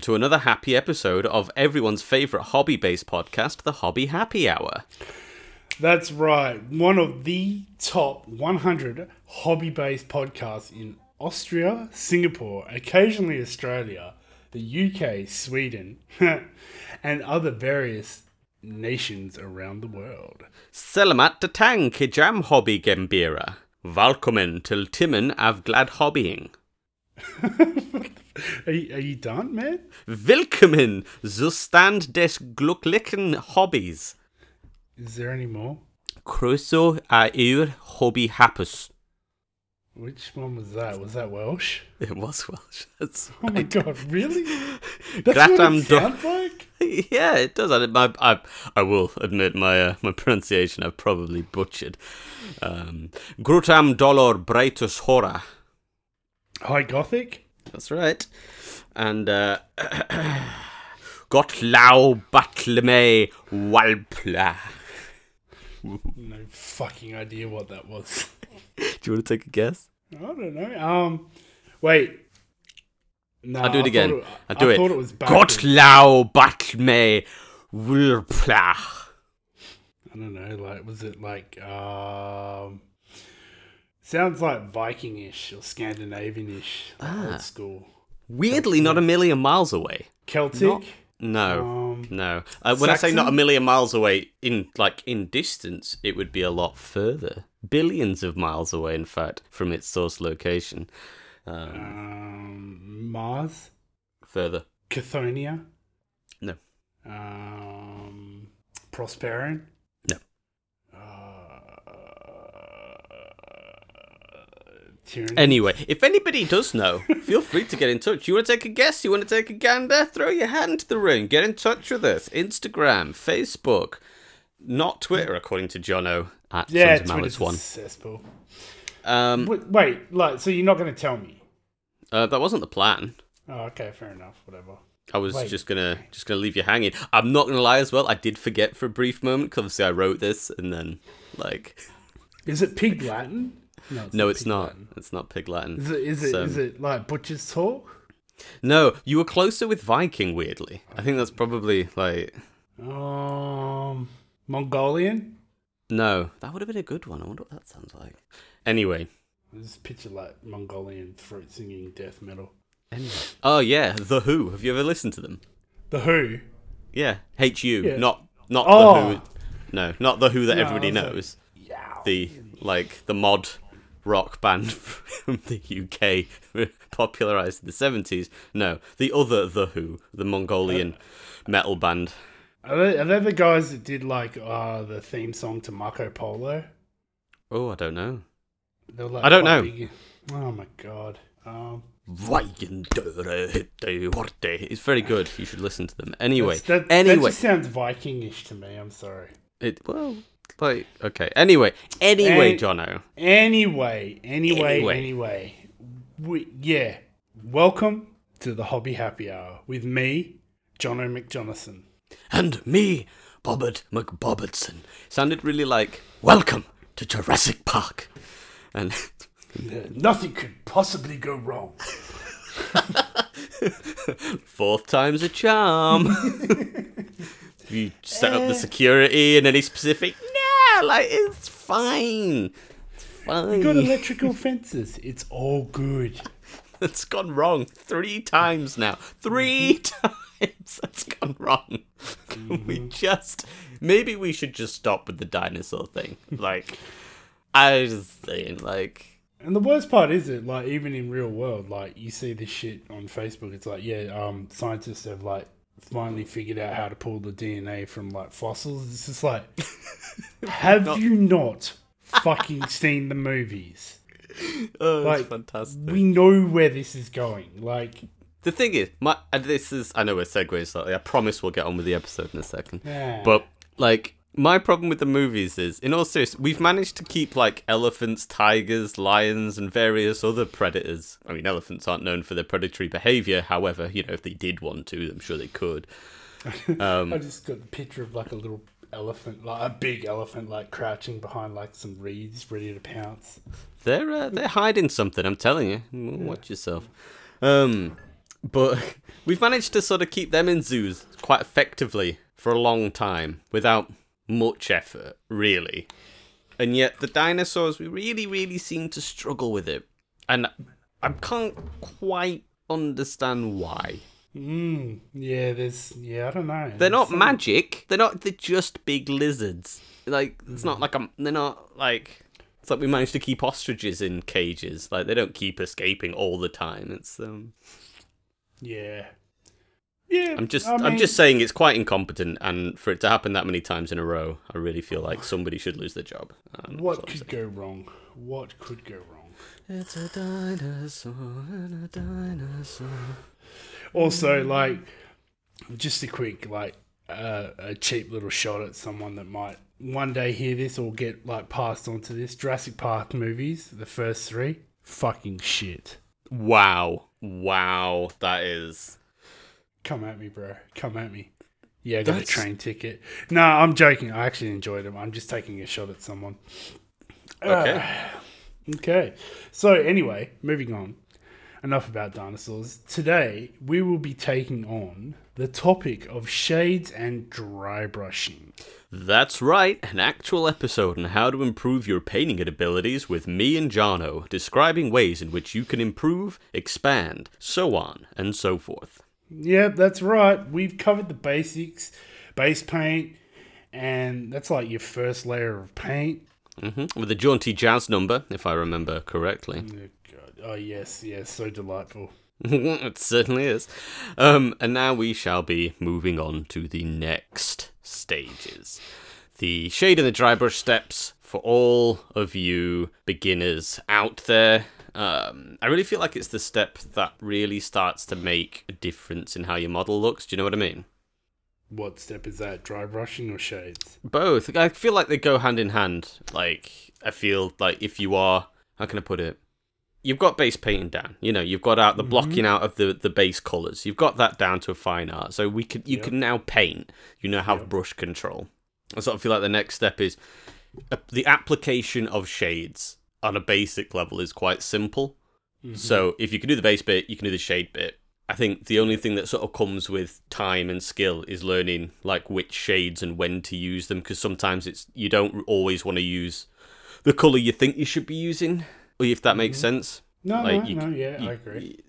Good morning and welcome into another happy episode of everyone's favourite hobby based podcast, the Hobby Happy Hour. That's right. One of the top 100 hobby based podcasts in Austria, Singapore, occasionally Australia, the UK, Sweden, and other various nations around the world. Selamat datang ke jam hobby gembira. Welcome till Timon av glad hobbying. Are you, are you done, man? Willkommen zu stand des glücklichen Hobbys. Is there any more? Crusoe a ur hobby happus. Which one was that? Was that Welsh? It was Welsh. That's Oh my god, really? That's what it sounds like? yeah, it does. I, I, I, I will admit my uh, my pronunciation I've probably butchered. Um, Grutam dolor brightus hora. High Gothic? That's right. And uh, Got lau batleme walpla. No fucking idea what that was. Do you want to take a guess? I don't know. Um, wait. No, I'll do it I again. it- I'll do I it. thought it was Got backwards. lau batlme walpla. I don't know. Like, was it like um? Sounds like Vikingish or Scandinavianish, Ah. old school. Weirdly, not a million miles away. Celtic. Not- No. Um, No. Uh, when I say not a million miles away, in like in distance, it would be a lot further, billions of miles away, in fact, from its source location. Um, um, Mars, further, Cthonia. No. Um, Prosperin. No. Uh, Tyranny. Anyway, if anybody does know, feel free to get in touch. You want to take a guess? You want to take a gander? Throw your hat into the ring. Get in touch with us. Instagram, Facebook, not Twitter, according to Jono at yeah, Sons of Malice Twitter's One. cesspool. Um, Wait, wait, like, so you're not going to tell me? uh, that wasn't the plan. Oh, okay, fair enough. Whatever. I was Wait. just gonna just gonna leave you hanging. I'm not gonna lie as well. I did forget for a brief moment because obviously I wrote this and then like Is it pig Latin? No, it's no, it's pig not. Latin. It's not pig Latin. Is it? Is it? So- Is it like butcher's talk? No, you were closer with Viking. Weirdly, I think that's probably like Um, Mongolian. no. That would have been a good one. I wonder what that sounds like. Anyway, just picture like Mongolian throat singing death metal. Anyway. oh yeah, The Hu. Have you ever listened to them? The Hu. Yeah, H U, Yeah. not not Oh. the Who. No, not the Who that No, everybody was like- knows. Yeah. the like the mod rock band from the UK popularized in the 70s. No, the other The Hu, the Mongolian metal band. Are they, are they the guys that did like uh the theme song to Marco Polo? Oh, I don't know. Like I don't know. big- Oh my god. Um. It's very good. You should listen to them. Anyway, that, that anyway, just sounds Vikingish to me. I'm sorry. it well, like okay. Anyway, anyway, An- Jono. Anyway, anyway, Anyway. anyway. We, yeah. Welcome to the Hobby Happy Hour with me, Jono McJonathan. And me, Bobbert McBobbertson. Sounded really like welcome to Jurassic Park. And Nothing could possibly go wrong. Fourth time's a charm. you set up the security in any specific. Nah, like it's fine. It's fine. Got electrical fences. It's all good. It's gone wrong three times now. Three times that's gone wrong. Can we just maybe we should just stop with the dinosaur thing. Like I was just saying, like And the worst part is it, like, even in real world, like, you see this shit on Facebook. It's like, yeah, um, scientists have, like, finally figured out how to pull the DNA from, like, fossils. It's just like, have you not fucking seen the movies? oh, Like, it's fantastic. We know where this is going. Like, The thing is, my and this is I know we're segueing slightly. I promise we'll get on with the episode in a second. Yeah. But like my problem with the movies is, in all seriousness, we've managed to keep like elephants, tigers, lions, and various other predators. I mean, elephants aren't known for their predatory behavior. However, you know, if they did want to, I'm sure they could. Um, I just got the picture of, like, a little elephant, like, a big elephant, like, crouching behind, like, some reeds, ready to pounce. they're uh, they're hiding something. I'm telling you. Watch yourself. Um, But we've managed to sort of keep them in zoos quite effectively for a long time without much effort, really. And yet the dinosaurs, we really, really seem to struggle with it. And I can't quite understand why. Mm, yeah, there's yeah, I don't know. They're not magic. They're not. They're just big lizards. Like it's not like I'm. They're not like. It's like we managed to keep ostriches in cages. Like they don't keep escaping all the time. It's um. Yeah. Yeah. I'm just. I I'm mean, just saying it's quite incompetent, and for it to happen that many times in a row, I really feel like somebody should lose their job. Um, What could go wrong? What could go wrong? It's a dinosaur and a dinosaur. Also, like, just a quick, like, uh, a cheap little shot at someone that might one day hear this or get like passed on to this. Jurassic Park movies, the first three, fucking shit. Wow! Wow! That is. Come at me, bro. Come at me. Yeah, I got That's- a train ticket. No, I'm joking. I actually enjoyed them. I'm just taking a shot at someone. Okay. Uh, okay. So, anyway, moving on. Enough about dinosaurs. Today, we will be taking on the topic of shades and dry brushing. That's right, an actual episode on how to improve your painting abilities with me and Jono, describing ways in which you can improve, expand, so on and so forth. Yeah, that's right. We've covered the basics, base paint, and that's like your first layer of paint. hmm With a jaunty jazz number, if I remember correctly. Oh, God. oh yes, yes, so delightful. it certainly is. Um, and now we shall be moving on to the next stages. The shade and the dry brush steps for all of you beginners out there. Um, I really feel like it's the step that really starts to make a difference in how your model looks. Do you know what I mean? What step is that? Dry brushing or shades? Both. I feel like they go hand in hand. Like, I feel like if you are, how can I put it? You've got base painting down. You know, you've got out the blocking out of the, the base colors. You've got that down to a fine art. So we can you Yep. can now paint. You now have brush control. I sort of feel like the next step is uh, the application of shades on a basic level is quite simple. So if you can do the base bit, you can do the shade bit. I think the only thing that sort of comes with time and skill is learning like which shades and when to use them because sometimes it's you don't always want to use the color you think you should be using, or if that makes sense. No, Like, no, you- no, yeah, you- I agree.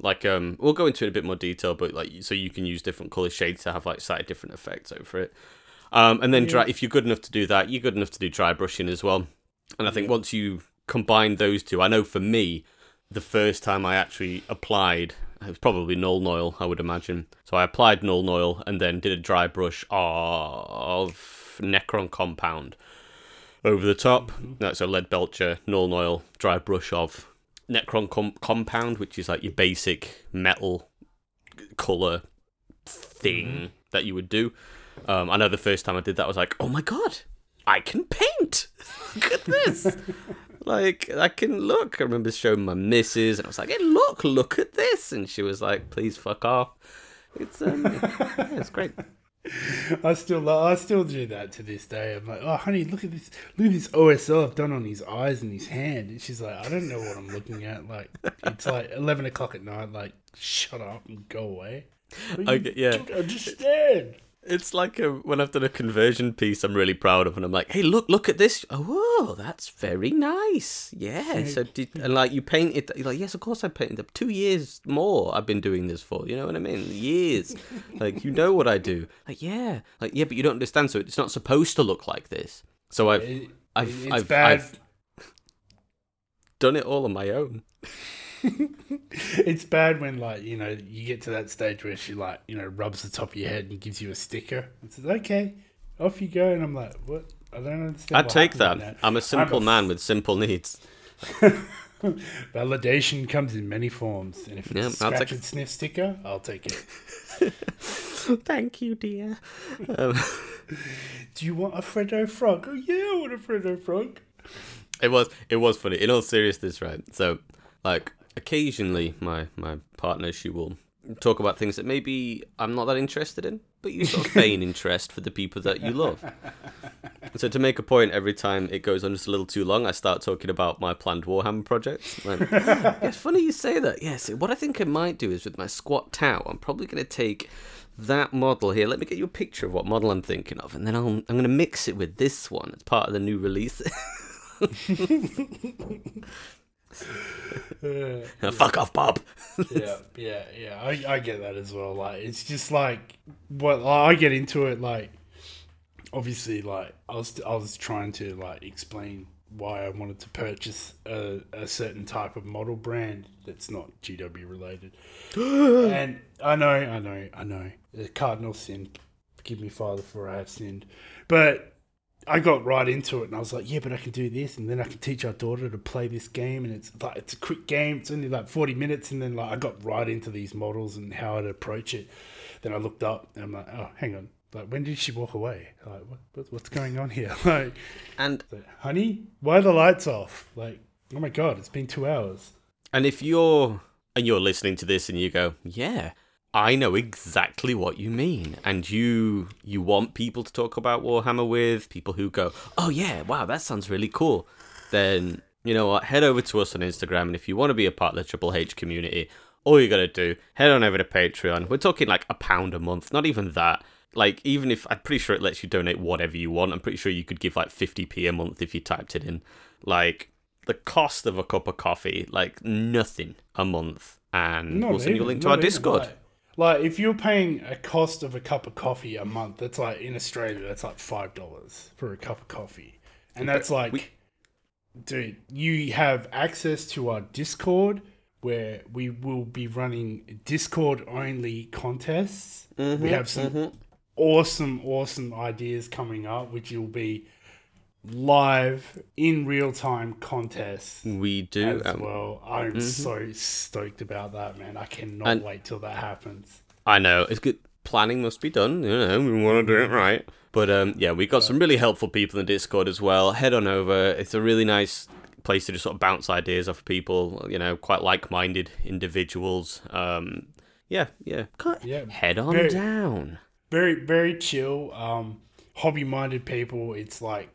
Like um, we'll go into it in a bit more detail, but like so you can use different color shades to have like slightly different effects over it. Um, and then dry, if you're good enough to do that, you're good enough to do dry brushing as well. And I think once you combine those two, I know for me, the first time I actually applied, it was probably Nuln Oil, I would imagine. So I applied Nuln Oil and then did a dry brush of Necron Compound over the top. That's a lead belcher, Nuln Oil, dry brush of Necron com- Compound, which is like your basic metal color thing that you would do. Um, I know the first time I did that, I was like, oh my god, I can paint. Look at this. like, I can look. I remember showing my missus, and I was like, hey, look, look at this. And she was like, please fuck off. It's, um, yeah, it's great. I still, I still do that to this day. I'm like, oh, honey, look at this, look at this OSL I've done on his eyes and his hand. And she's like, I don't know what I'm looking at. Like, it's like 11 o'clock at night. Like, shut up and go away. Get- yeah. understand. It's like a, when I've done a conversion piece I'm really proud of, and I'm like, hey, look, look at this. Oh, that's very nice. Yeah. So did and like you painted? You're like, yes, of course I painted. them. Two years more I've been doing this for. You know what I mean? Years. like you know what I do. Like yeah, like yeah, but you don't understand. So it's not supposed to look like this. So I've It- I've it's I've, bad. I've done it all on my own. it's bad when like you know you get to that stage where she like you know rubs the top of your head and gives you a sticker and says okay off you go and i'm like what i don't understand I'd take that. in I'm a simple f- man with simple needs. validation comes in many forms and if it's Yeah, a scratch take and sniff sticker i'll take it Thank you, dear. Um, do you want a freddo frog oh yeah i want a freddo frog It was it was funny. In all seriousness, right? So, like, occasionally, my my partner she will talk about things that maybe I'm not that interested in, but you sort of feign interest for the people that you love. So to make a point, every time it goes on just a little too long, I start talking about my planned Warhammer project. Like, it's funny you say that. Yes, what I think I might do is with my squat Tau, I'm probably going to take that model here. Let me get you a picture of what model I'm thinking of, and then I'll, I'm going to mix it with this one as part of the new release. Fuck off, Bob. yeah, yeah, yeah. I, I get that as well. Like, it's just like what I get into it. Like, obviously, like I was I was trying to like explain why I wanted to purchase a, a certain type of model brand that's not GW related. and I know, I know, I know. The cardinal sin. Forgive me, Father, for I have sinned. But I got right into it, and I was like, "Yeah, but I can do this, and then I can teach our daughter to play this game, and it's like it's a quick game. It's only like forty minutes, and then like I got right into these models and how I'd approach it. Then I looked up, and I'm like, "Oh, hang on, like when did she walk away? Like what, what's going on here? Like, and like, honey, why are the lights off? Like, oh my god, it's been two hours. And if you're and you're listening to this and you go, yeah, I know exactly what you mean, and you you want people to talk about Warhammer with people who go, oh yeah, wow, that sounds really cool. Then you know what? Head over to us on Instagram, and if you want to be a part of the Triple H community, all you gotta do head on over to Patreon. We're talking like a pound a month, not even that. Like even if I'm pretty sure it lets you donate whatever you want. I'm pretty sure you could give like 50p a month if you typed it in. Like the cost of a cup of coffee, like nothing a month, and Not we'll send you a link to our Discord. Like, if you're paying a cost of a cup of coffee a month, that's like in Australia, that's like five dollars for a cup of coffee, and that's like, we- dude, you have access to our Discord where we will be running Discord only contests. Mm-hmm, we have some awesome, awesome ideas coming up, which you'll be live in real time contests We do. as Um, well. I'm so stoked about that, man. I cannot And- wait till that happens. I know it's good. Planning must be done. You know, we want to do it right. But um, yeah, we've got some really helpful people in the Discord as well. Head on over. It's a really nice place to just sort of bounce ideas off of people. You know, quite like-minded individuals. Um, yeah, yeah. Can't- Yeah, Head on very- down. Very, very chill. Um, hobby-minded people. It's like,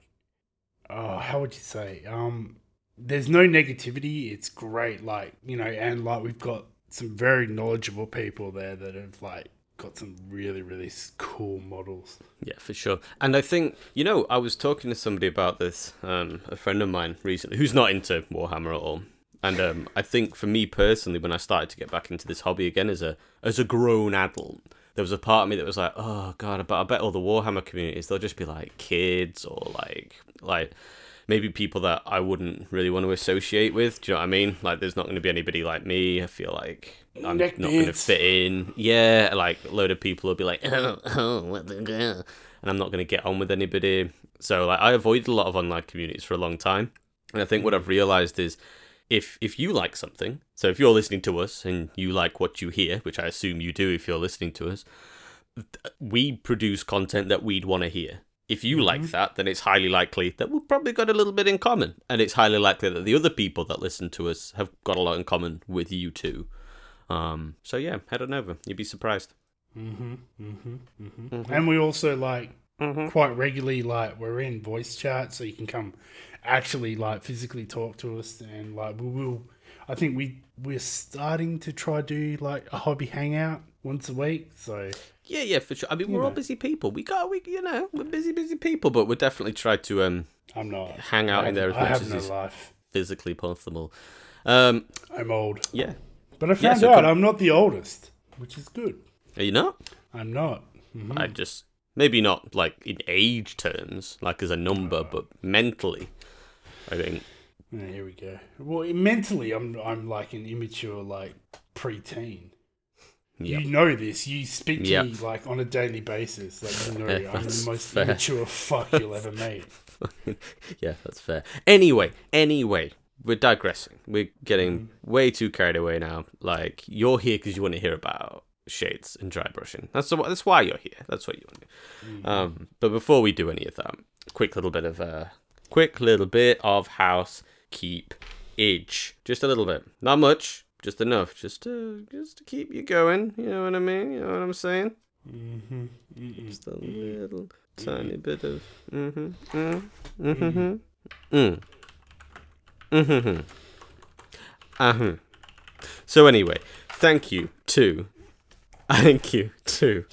oh, how would you say? Um, there's no negativity. It's great. Like you know, and like we've got some very knowledgeable people there that have like got some really, really cool models. Yeah, for sure. And I think, you know, I was talking to somebody about this, um, a friend of mine recently, who's not into Warhammer at all. And um, I think for me personally, when I started to get back into this hobby again as a as a grown adult, there was a part of me that was like, oh god, but I bet all the Warhammer communities they'll just be like kids or like like maybe people that I wouldn't really want to associate with. Do you know what I mean? Like, there's not going to be anybody like me. I feel like I'm Neck not going to fit in. Yeah, like a load of people will be like, oh, oh what the girl? and I'm not going to get on with anybody. So like, I avoided a lot of online communities for a long time, and I think what I've realized is. If, if you like something, so if you're listening to us and you like what you hear, which I assume you do if you're listening to us, we produce content that we'd want to hear. If you like that, then it's highly likely that we've probably got a little bit in common. And it's highly likely that the other people that listen to us have got a lot in common with you too. Um, so yeah, head on over. You'd be surprised. Mm-hmm, mm-hmm, mm-hmm. And we also like quite regularly like we're in voice chat, so you can come actually like physically talk to us, and like we will. I think we we're starting to try do like a hobby hangout once a week. So Yeah, yeah, for sure. I mean, we're all busy people. We got, we, you know, we're busy, busy people, but we'll definitely try to um I'm not hang out in there as I much have as no is life. physically possible. Um, I'm old, yeah. but I found so out I'm not the oldest, which is good. Are you not? I'm not. Mhm. I just maybe not like in age terms, like as a number, but mentally, I think. Yeah, here we go. Well, mentally, I'm I'm like an immature, like preteen. Yeah. You know this. You speak to Yep. me like on a daily basis. Like you know, Yeah, I'm the most fair. immature fuck you'll ever meet. yeah, that's fair. Anyway, anyway, we're digressing. We're getting way too carried away now. Like you're here because you want to hear about shades and dry brushing. That's the, that's why you're here. That's what you want to do. Um, but before we do any of that, quick little bit of uh, quick little bit of housekeep age. Just a little bit, not much, just enough, just to just to keep you going. You know what I mean? You know what I'm saying? Mm-hmm. Just a little tiny bit of. Mm-hmm. Mm. Mm-hmm. Mm. Mm-hmm. Uh-huh. So anyway, thank you to thank you to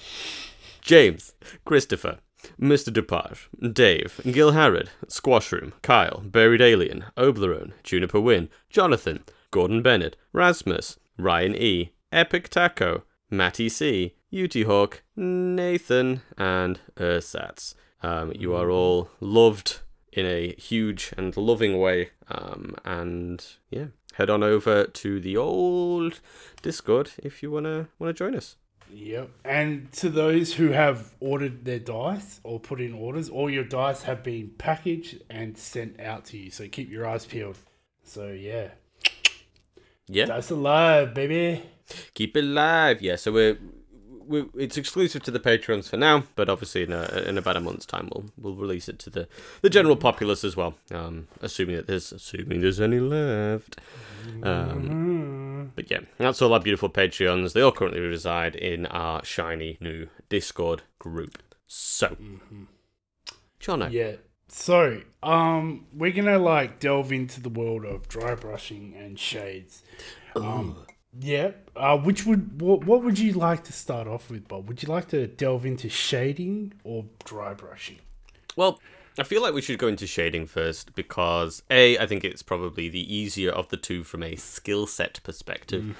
James, Christopher, Mr. Dupage, Dave, Gil Harrod, Squashroom, Kyle, Buried Alien, Oblerone, Juniper Win, Jonathan, Gordon Bennett, Rasmus, Ryan E, Epic Taco, Matty C, Uti Hawk, Nathan, and Ursats. Um, you are all loved in a huge and loving way. Um, and yeah, head on over to the old Discord if you wanna wanna join us. Yep. And to those who have ordered their dice or put in orders, all your dice have been packaged and sent out to you. So keep your eyes peeled. So yeah, Yeah, that's alive, baby. keep it live. Yeah, so we're. we it's exclusive to the patrons for now, but obviously in, a, in about a month's time we'll we'll release it to the, the general populace as well. Um, assuming that there's assuming there's any left. Um, but yeah, that's all our beautiful Patreons. They all currently reside in our shiny new Discord group. So, Jono, Yeah. So, um, we're gonna like delve into the world of dry brushing and shades. Um, yeah. Uh, which would what, what would you like to start off with, Bob? Would you like to delve into shading or dry brushing? Well, I feel like we should go into shading first because a I think it's probably the easier of the two from a skill set perspective.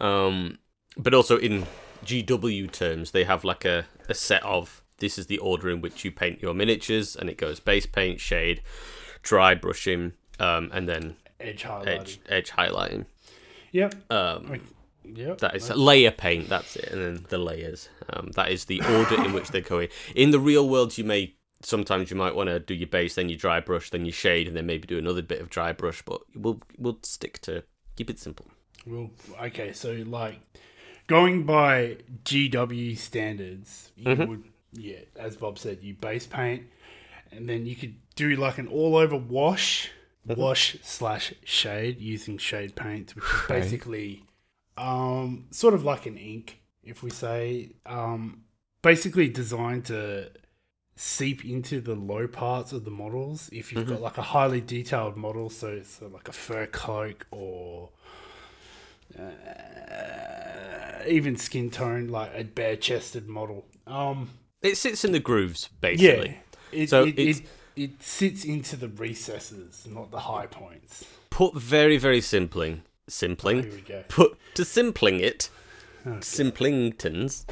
Um, but also in GW terms, they have like a, a set of this is the order in which you paint your miniatures, and it goes base paint, shade, dry brushing, um, and then Edge highlighting. edge edge highlighting. Yep. Um, Yep. that is layer paint. That's it, and then the layers. Um, that is the order in which they go in. In the real world, you may sometimes you might want to do your base, then your dry brush, then your shade, and then maybe do another bit of dry brush. But we'll we'll stick to keep it simple. Well, okay, so like going by GW standards, you would, yeah, as Bob said, you base paint, and then you could do like an all over wash, wash slash shade using shade paint, which is basically um, sort of like an ink, if we say, um, basically designed to seep into the low parts of the models. If you've got like a highly detailed model, so it's uh, like a fur cloak or uh, even skin tone, like a bare chested model. Um, It sits in the grooves yeah, basically. it, So it, it, it sits into the recesses, not the high points. Put very very simpling, simpling. Here we go. Put to simpling it, oh, simplingtons.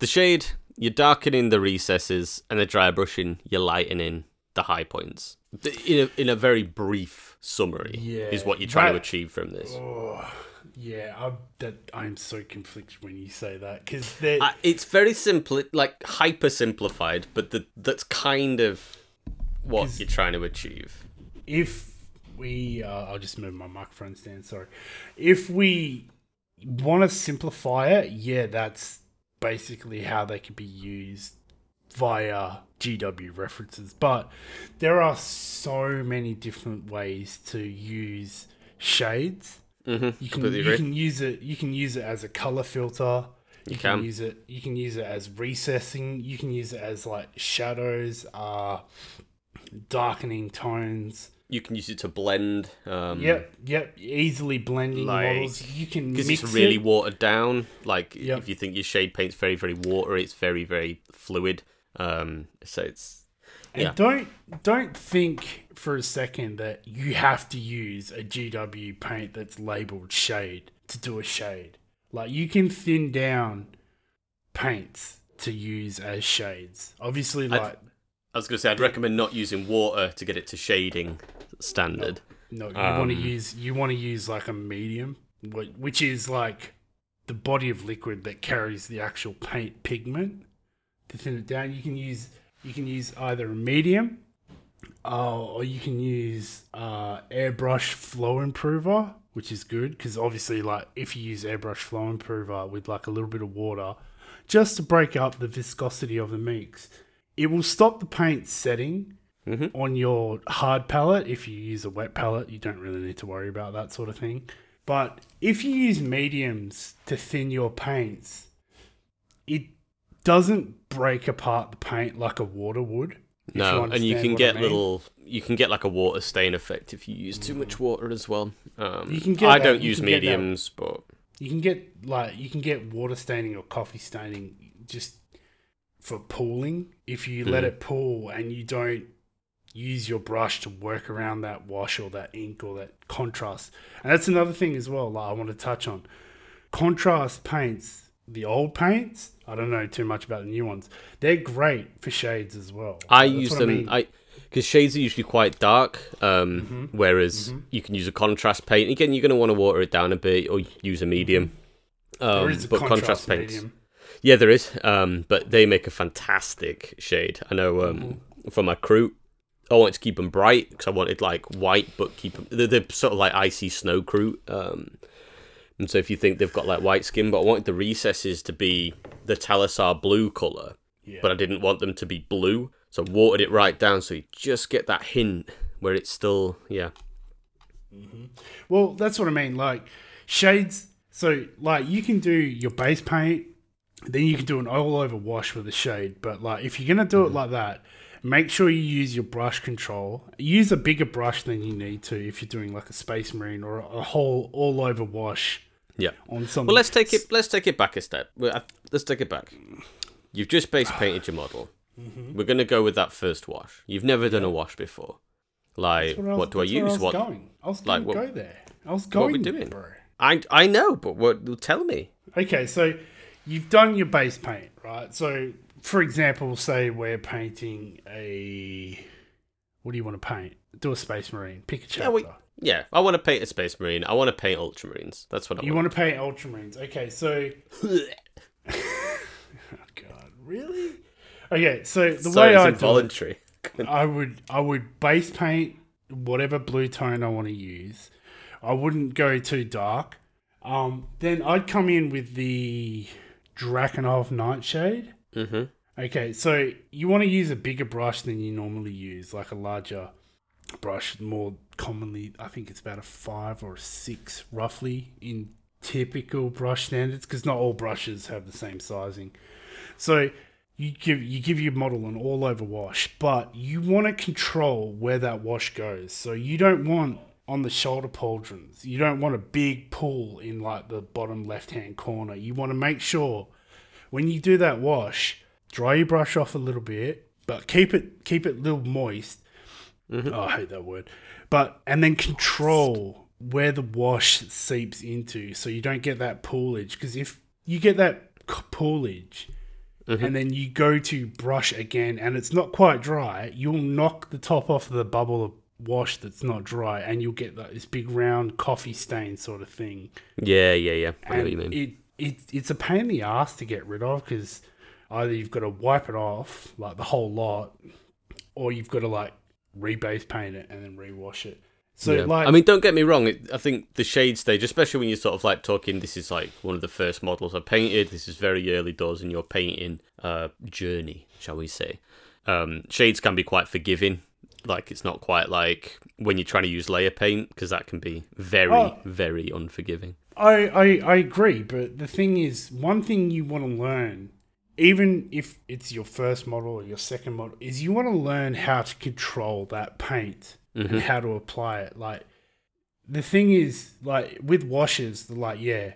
The shade you're darkening the recesses, and the dry brushing you're lightening the high points. In a, in a very brief summary, Yeah, is what you're trying to achieve from this. Oh, yeah, I, that I'm so conflicted when you say that because Uh, it's very simple, like hyper simplified, but the, that's kind of what you're trying to achieve. if we uh, I'll just move my microphone stand sorry if we want to simplify it yeah that's basically how they could be used via GW references but there are so many different ways to use shades Mm-hmm. you can you can use it you can use it as a color filter you, can. can. use it you can use it as recessing you can use it as like shadows uh darkening tones You can use it to blend. Um, Yep, yep. Easily blending Like- models. You can Because it's really it. watered down. Like Yep. if you think your shade paint's very, very watery, it's very, very fluid. Um, so it's And yeah. don't don't think for a second that you have to use a GW paint that's labeled shade to do a shade. Like you can thin down paints to use as shades. Obviously, like I was gonna say I'd recommend not using water to get it to shading standard. no, you want to um, use you want to use like a medium, which is like the body of liquid that carries the actual paint pigment. To thin it down, you can use you can use either a medium, uh, or you can use uh, airbrush flow improver, which is good because obviously, like if you use airbrush flow improver with like a little bit of water, just to break up the viscosity of the mix, it will stop the paint setting Mhm. on your hard palette. If you use a wet palette, you don't really need to worry about that sort of thing. But if you use mediums to thin your paints, it doesn't break apart the paint like a water would. No, and you can what I get mean. little. You can get like a water stain effect if you use too much water as well. Um, You can get I that- don't use that. mediums, but You can get like you can get water staining or coffee staining just for pooling if you let Mhm. it pool and you don't use your brush to work around that wash or that ink or that contrast. And that's another thing as well. Like I want to touch on contrast paints. The old paints, I don't know too much about the new ones. They're great for shades as well. I That's use them. I because shades are usually quite dark, um, Mm-hmm. whereas you can use a contrast paint. Again, you're going to want to water it down a bit or use a medium. Um, Mm-hmm. there is a but contrast, contrast, paints, medium. yeah, there is. Um, but they make a fantastic shade. I know um, Mm-hmm. for my crew, I wanted to keep them bright because I wanted like white, but keep them. They're, they're sort of like icy snow crew. Um, and so if you think they've got like white skin, but I wanted the recesses to be the Talassar blue color, Yeah. but I didn't want them to be blue, so I watered it right down so you just get that hint where it's still yeah. Mm-hmm. Well, that's what I mean. Like shades. So, like, you can do your base paint, then you can do an all over wash with a shade. But like, if you're gonna do it mm-hmm. like that, make sure you use your brush control. Use a bigger brush than you need to if you're doing like a space marine or a whole all over wash Yeah. on something. Well, let's take it. Let's take it back a step. Let's take it back. You've just base painted your model. Mm-hmm. We're gonna go with that first wash. You've never done a wash before. Like, I was- what do I use? was What going. I was like, going to what- go there. I was going. what we going doing? bro. I I know, but what? Tell me. Okay, so you've done your base paint, right? So, for example, say we're painting a. What do you want to paint? Do a space marine. Pick a chapter. Yeah, we, yeah. I want to paint a space marine. I want to paint ultramarines. That's what I want. You want. to paint ultramarines. Okay, so. oh, God, really? Okay, so the Sorry, way it's I do it, involuntary. I would I would base paint whatever blue tone I want to use. I wouldn't go too dark. Um, then I'd come in with the Drakenhof Nightshade. mm-hmm. Okay, so you want to use a bigger brush than you normally use, like a larger brush. More commonly, I think it's about a five or a six, roughly, in typical brush standards, because not all brushes have the same sizing. So you give you give your model an all over wash, but you want to control where that wash goes. So you don't want on the shoulder pauldrons. You don't want a big pool in like the bottom left hand corner. You want to make sure when you do that wash, dry your brush off a little bit, but keep it keep it a little moist. Mm-hmm. Oh, I hate that word. But and then control where the wash seeps into, so you don't get that poolage. Because if you get that poolage, mm-hmm. and then you go to brush again, and it's not quite dry, you'll knock the top off of the bubble of wash that's not dry, and you'll get like, this big round coffee stain sort of thing Yeah, yeah, yeah. I know what you mean. it, it it's a pain in the ass to get rid of because either you've got to wipe it off like the whole lot, or you've got to like rebase paint it and then rewash it. So Yeah. like, I mean, don't get me wrong. I think the shade stage, especially when you're sort of like talking, this is like one of the first models I painted. This is very early doors in your painting uh, journey, shall we say? Um, shades can be quite forgiving. Like it's not quite like when you're trying to use layer paint because that can be very, Oh. very unforgiving. I, I I agree, but the thing is, one thing you want to learn, even if it's your first model or your second model, is you want to learn how to control that paint and mm-hmm. how to apply it. Like the thing is, like with washes, like yeah,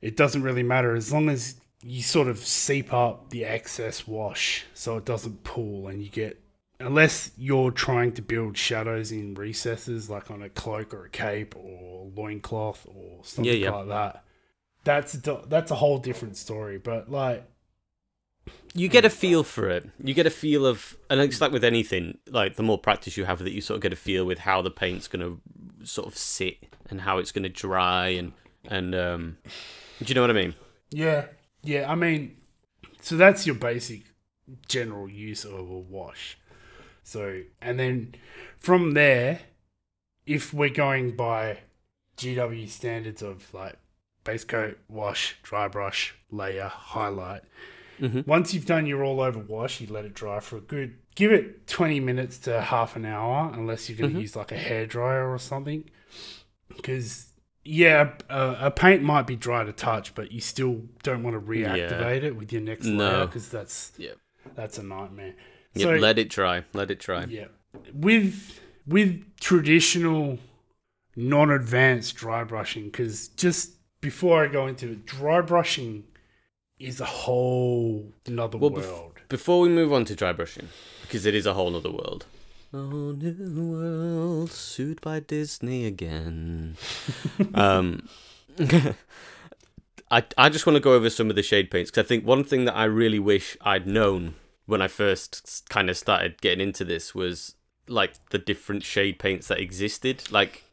it doesn't really matter as long as you sort of seep up the excess wash so it doesn't pool and you get unless you're trying to build shadows in recesses like on a cloak or a cape or loincloth or something Yeah, yeah. like that that's a, that's a whole different story but like You get a feel for it. You get a feel of, and it's like with anything, like the more practice you have with it, you sort of get a feel with how the paint's going to sort of sit and how it's going to dry and and um, do you know what I mean? yeah yeah i mean so that's your basic general use of a wash so and then from there if we're going by gw standards of like base coat wash dry brush layer highlight Mhm. once you've done your all over wash you let it dry for a good give it 20 minutes to half an hour unless you're going to use like a hair dryer or something because yeah, a, a paint might be dry to touch, but you still don't want to reactivate it with your next No. layer because that's Yep. that's a nightmare. Yep, So let it dry. Let it dry. yeah, with with traditional non-advanced dry brushing, because just before I go into it, dry brushing is a whole another Well, bef- world. Before we move on to dry brushing, because it is a whole other world. A whole new world, sued by Disney again. um, I I just want to go over some of the shade paints because I think one thing that I really wish I'd known when I first kind of started getting into this was like the different shade paints that existed. Like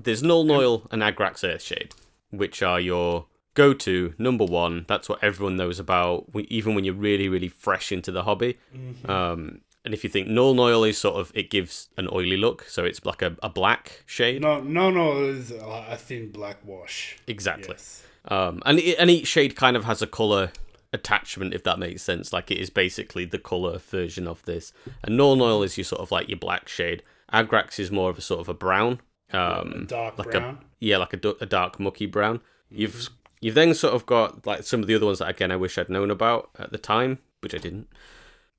there's Nuln Oil and Agrax Earthshade, which are your go-to number one. That's what everyone knows about, even when you're really, really fresh into the hobby. Um, and if you think Nuln Oil is sort of, it gives an oily look, so it's like a, a black shade. No, no, no, it's a a thin black wash. Exactly. Yes. Um, and and each shade kind of has a color attachment, if that makes sense. Like it is basically the color version of this. And Nuln Oil is your sort of like your black shade. Agrax is more of a sort of a brown. Um, Dark like brown. a yeah, like a, a dark mucky brown. You've you've then sort of got like some of the other ones that again I wish I'd known about at the time, which I didn't.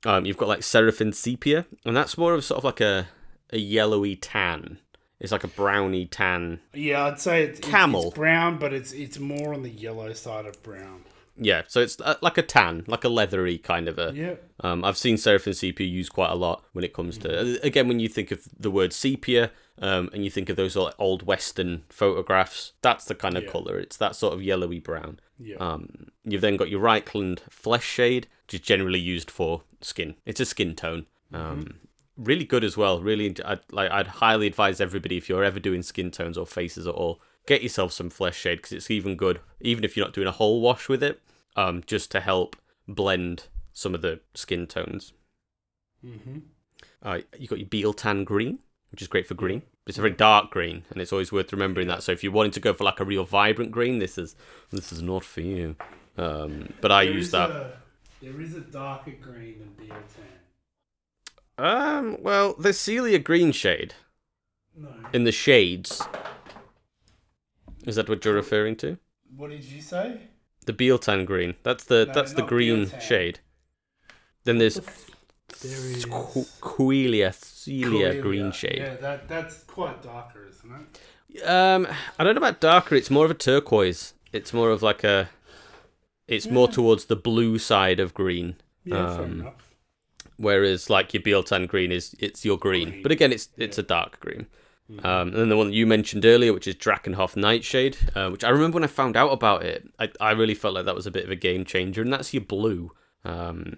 Um, you've got like Seraphim Sepia, and that's more of sort of like a a yellowy tan. It's like a browny tan. Yeah, I'd say it's, Camel. It's, brown, but it's it's more on the yellow side of brown. Yeah, so it's uh, like a tan, like a leathery kind of a. Yeah. Um, I've seen Seraphim Sepia used quite a lot when it comes to again when you think of the word sepia, um, and you think of those old Western photographs. That's the kind of Yeah. color. It's that sort of yellowy brown. Yeah. Um, you've then got your Reikland flesh shade, which is generally used for skin. It's a skin tone. Um, really good as well. Really, I'd, like I'd highly advise everybody if you're ever doing skin tones or faces at all, get yourself some flesh shade because it's even good, even if you're not doing a whole wash with it, um, just to help blend some of the skin tones. Mm-hmm. Uh, you got your Biel-Tan Green, which is great for green. It's a very dark green, and it's always worth remembering that. So if you're wanting to go for like a real vibrant green, this is this is not for you. Um, but I use that. there is a darker green than Biel-Tan. Um, well, there's Coelia green shade No. in the shades. Is that what you're referring to? What did you say? The Biel-Tan green. That's the No, that's the not green Biel-Tan. shade. Then there's There is. Celia Coelia. green shade. Yeah, that that's quite darker, isn't it? Um, I don't know about darker. It's more of a turquoise. It's more of like a. It's more towards the blue side of green. Yeah, fair Um, enough. Whereas like your Biel-Tan green is it's your green, Green. but again it's it's a dark green. Mm-hmm. Um, and then the one that you mentioned earlier, which is Drakenhof Nightshade, uh, which I remember when I found out about it, I, I really felt like that was a bit of a game changer, and that's your blue. Um,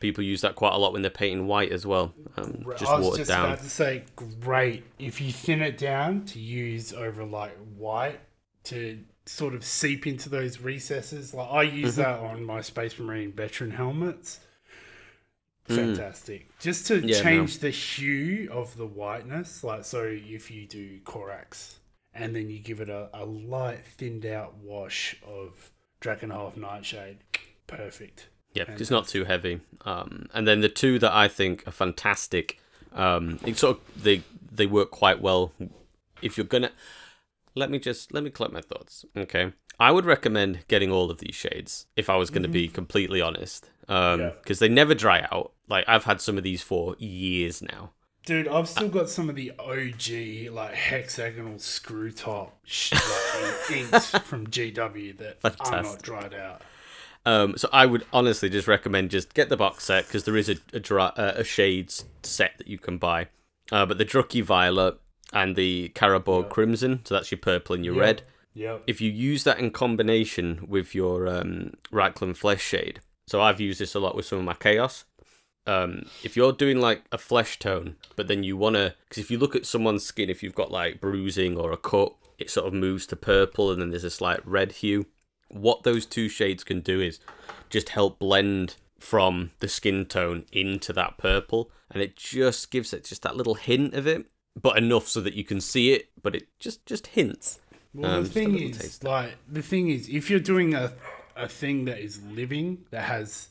people use that quite a lot when they're painting white as well, um, just I was watered just down. about to say, great if you thin it down to use over like white to sort of seep into those recesses. Like I use Mm-hmm. that on my Space Marine veteran helmets. Mm. Fantastic. Just to Yeah, no. change the hue of the whiteness. Like so, if you do Corax and then you give it a, a light thinned out wash of Drakenhof Nightshade, perfect. Yeah, it's not too heavy. Um, and then the two that I think are fantastic, um, it sort of they they work quite well. If you're gonna, let me just let me collect my thoughts. Okay, I would recommend getting all of these shades if I was going to be completely honest, because Yeah. they never dry out. Like I've had some of these for years now. Dude, I've still got some of the OG like hexagonal screw top sh- like, inks from GW that are not dried out. Um, so I would honestly just recommend just get the box set because there is a a, dry, uh, a shades set that you can buy. Uh, but the Druchii Violet and the Carroburg Crimson, so that's your purple and your Yeah. red. Yep. If you use that in combination with your um, Flesh shade, so I've used this a lot with some of my Chaos. Um, if you're doing like a flesh tone, but then you wanna, because if you look at someone's skin, if you've got like bruising or a cut, it sort of moves to purple and then there's a slight red hue. What those two shades can do is just help blend from the skin tone into that purple, and it just gives it just that little hint of it, but enough so that you can see it, but it just just hints. Well, Um, the thing is, taste. like, the thing is, if you're doing a a thing that is living, that has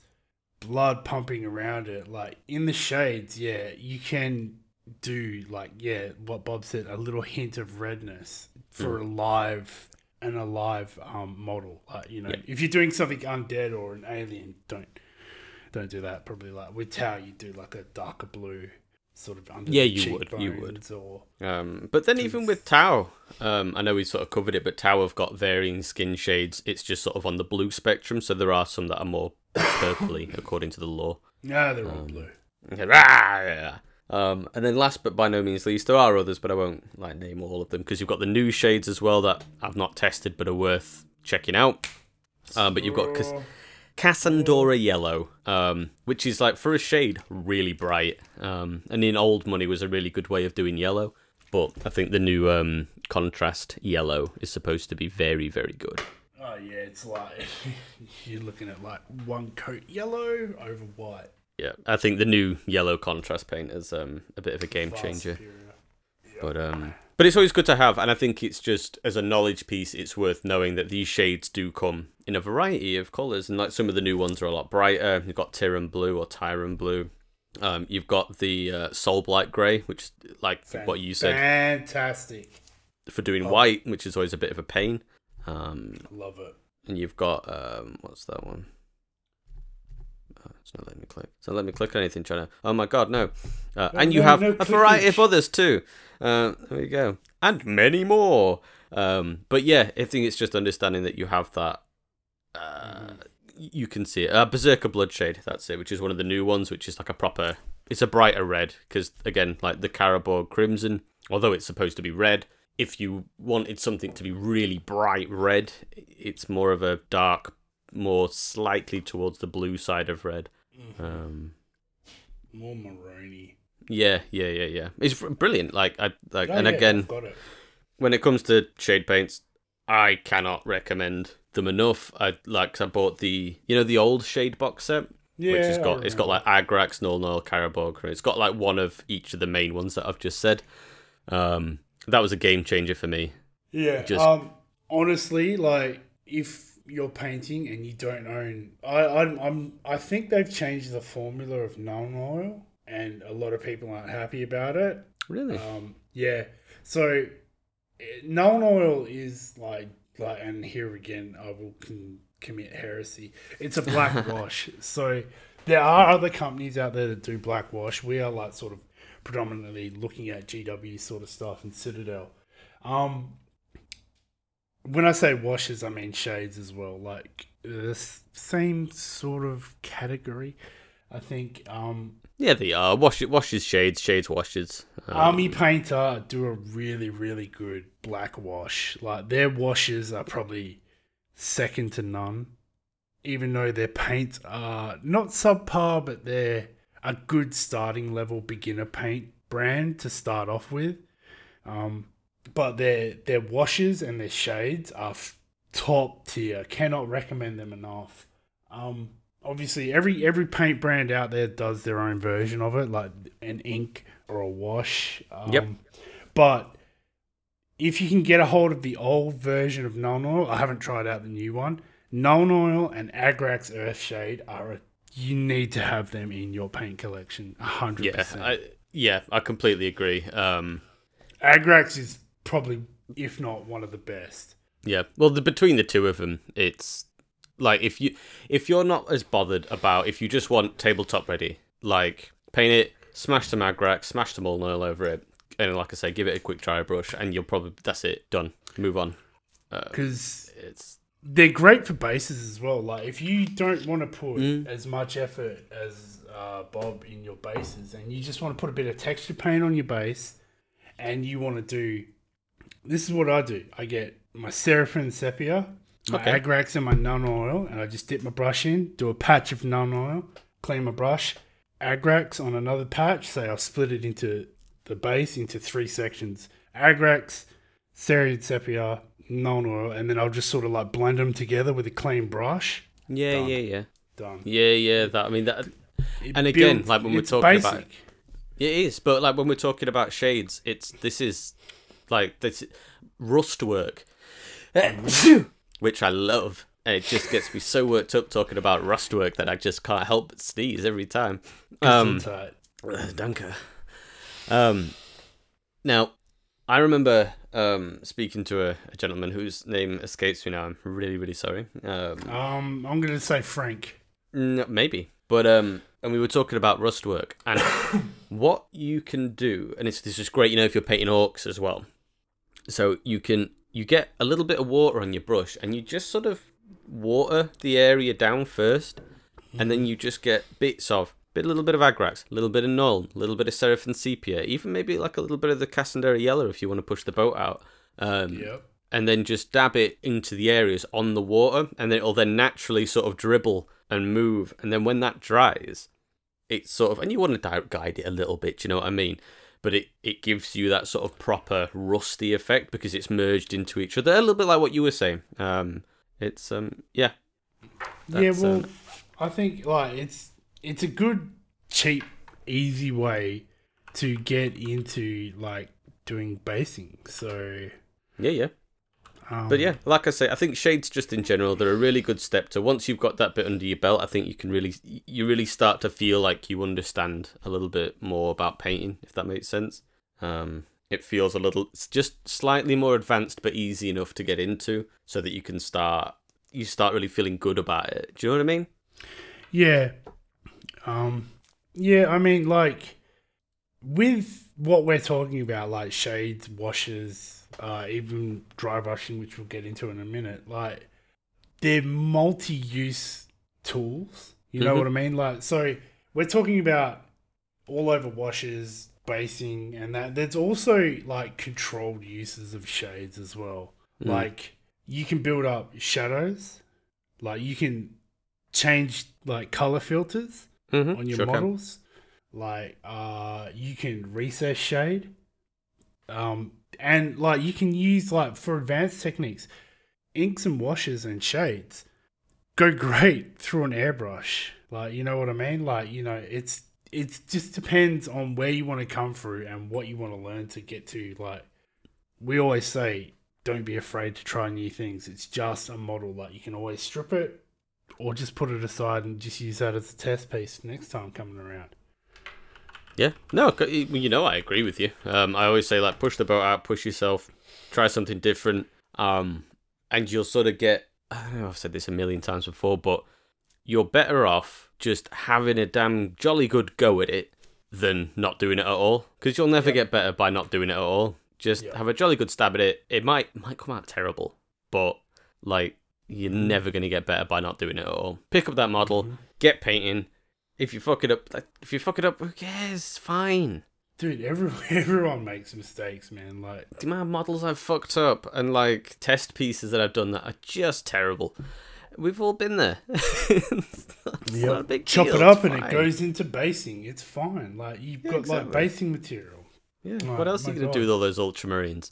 blood pumping around it, like in the shades, yeah, you can do like yeah, what Bob said, a little hint of redness for Hmm. a live an alive um, model. Like you know, Yeah. if you're doing something undead or an alien, don't don't do that. Probably like with Tau, you do like a darker blue sort of under Yeah, you would, you would. Or Um, but then even with Tau, um, I know we sort of covered it, but Tau have got varying skin shades. It's just sort of on the blue spectrum, so there are some that are more purpley according to the law. no, they're Um, all blue. Ah, Um, and then last but by no means least, there are others, but I won't like name all of them because you've got the new shades as well that I've not tested but are worth checking out. Um, but you've got Cas- Casandora Yellow, um, which is like for a shade really bright. Um, and in old money was a really good way of doing yellow. But I think the new um, contrast yellow is supposed to be very, very good. oh yeah, it's like you're looking at like one coat yellow over white. Yeah, I think the new yellow contrast paint is um, a bit of a game Far changer. superior. But um, but it's always good to have, and I think it's just as a knowledge piece, it's worth knowing that these shades do come in a variety of colours, and like some of the new ones are a lot brighter. You've got Tyran blue or Tyran blue. Um, you've got the uh, Soul Blight grey, which is like what you said Fantastic. for doing Oh. white, which is always a bit of a pain. Um, Love it. and you've got um, what's that one? It's not letting me click. So let me click on anything. Trying to. Oh my god, no! Uh, No, and you no, have no a variety of others too. Uh, there you go, and many more. Um, but yeah, I think it's just understanding that you have that. Uh, you can see it. Uh, Berserker Bloodshade, that's it, which is one of the new ones, which is like a proper. It's a brighter red because again, like the Carroburg Crimson, although it's supposed to be red, if you wanted something to be really bright red, it's more of a dark, more slightly towards the blue side of red. Um, More maroony. yeah, yeah, yeah, yeah. It's brilliant. Like I like, Oh, and yeah, again, it. when it comes to shade paints, I cannot recommend them enough. I like 'cause I bought the you know the old shade box set, Yeah, which has got it's got like Agrax, Null Null, Carroburg. It's got like one of each of the main ones that I've just said. Um, that was a game changer for me. Yeah. Just- um. Honestly, like if you're painting and you don't own, I I'm, I'm I think they've changed the formula of Nuln Oil, and a lot of people aren't happy about it. Really? Um. Yeah. So, eh, Nuln Oil is like like, and here again, I will con- commit heresy. It's a black wash. So there are other companies out there that do black wash. We are like sort of predominantly looking at GW sort of stuff and Citadel. Um, when I say washes, I mean shades as well. Like the same sort of category. I think um, yeah, they are. Wash washes shades, shades washes. Um, Army Painter do a really, really good black wash. Like their washes are probably second to none. Even though their paints are not subpar, but they're a good starting level beginner paint brand to start off with. Um, but their their washes and their shades are f- top tier. Cannot recommend them enough. Um, obviously, every every paint brand out there does their own version of it, like an ink or a wash. Um, Yep. But if you can get a hold of the old version of Nuln Oil, I haven't tried out the new one. Nuln Oil and Agrax Earthshade are a, you need to have them in your paint collection. hundred yeah, percent. I, yeah, I completely agree. Um, Agrax is probably, if not one of the best. Yeah. Well, the, between the two of them, it's like if you if you're not as bothered about if you just want tabletop ready, like paint it, smash some agrax, smash some Nuln Oil over it, and like I say, give it a quick dry brush, and you'll probably that's it, done, move on. Uh, Because it's they're great for bases as well. Like if you don't want to put Mm. as much effort as uh, Bob in your bases, and you just want to put a bit of texture paint on your base, and you want to do, this is what I do. I get my Seraphim Sepia, my Okay. Agrax, and my Nuln Oil, and I just dip my brush in, do a patch of Nuln Oil, clean my brush, Agrax on another patch. Say I'll split it into the base into three sections: Agrax, Seraphim Sepia, Nun Oil, and then I'll just sort of like blend them together with a clean brush. yeah, Done. yeah, yeah, Done. yeah, yeah. That I mean that It And again, builds- like when we're talking about- it is, but like when we're talking about shades, it's this is like this rust work, which I love. And it just gets me so worked up talking about rust work that I just can't help but sneeze every time. Um, Danke. Um, now, I remember um, speaking to a, a, gentleman whose name escapes me now. I'm really, really sorry. Um, um I'm going to say Frank. No, maybe, but um, and we were talking about rust work and what you can do, and it's this is great. You know, if you're painting orcs as well, so you can you get a little bit of water on your brush, and you just sort of water the area down first, and then you just get bits of bit, a little bit of Agrax, a little bit of Nuln, a little bit of Seraphim Sepia, even maybe like a little bit of the Cassandra Yellow if you want to push the boat out. Um, yep. And then just dab it into the areas on the water, and then it'll then naturally sort of dribble and move. And then when that dries, it's sort of, and you want to guide it a little bit, you know what I mean? But it, it gives you that sort of proper rusty effect because it's merged into each other, a little bit like what you were saying. Um, it's um, yeah. yeah, well, uh, I think like it's it's a good, cheap, easy way to get into like doing basing. So yeah, yeah. Um, but yeah, like I say, I think shades just in general they're a really good step to. Once you've got that bit under your belt, I think you can really you really start to feel like you understand a little bit more about painting, if that makes sense. Um, it feels a little, it's just slightly more advanced, but easy enough to get into, so that you can start you start really feeling good about it. Do you know what I mean? Yeah, um, yeah, I mean, like with what we're talking about, like shades, washes, uh, even dry brushing, which we'll get into in a minute, like they're multi-use tools. You know mm-hmm. what I mean? Like, so we're talking about all over washes, basing, and that. There's also like controlled uses of shades as well. Mm. Like you can build up shadows, like you can change like color filters mm-hmm. on your sure models. Can. Like uh, you can recess shade, um, and like you can use like for advanced techniques, inks and washes and shades go great through an airbrush. Like you know what I mean? Like you know it's it just depends on where you want to come through and what you want to learn to get to. Like we always say, don't be afraid to try new things. It's just a model. Like you can always strip it, or just put it aside and just use that as a test piece next time coming around. Yeah, no, you know, I agree with you. Um, I always say like push the boat out, push yourself, try something different, um, and you'll sort of get. I don't know I've said this a million times before, but you're better off just having a damn jolly good go at it than not doing it at all. Because you'll never yep. get better by not doing it at all. Just yep. have a jolly good stab at it. It might might come out terrible, but like you're mm. never going to get better by not doing it at all. Pick up that model, mm-hmm. get painting. If you fuck it up, if you fuck it up, who cares? Fine. Dude, every, everyone makes mistakes, man. Like the amount of models I've fucked up and like test pieces that I've done that are just terrible. We've all been there. yep. Chop deal. it up it's and fine. it goes into basing. It's fine. Like you've yeah, got exactly. like basing material. Yeah. what else are you gonna God. do with all those ultramarines?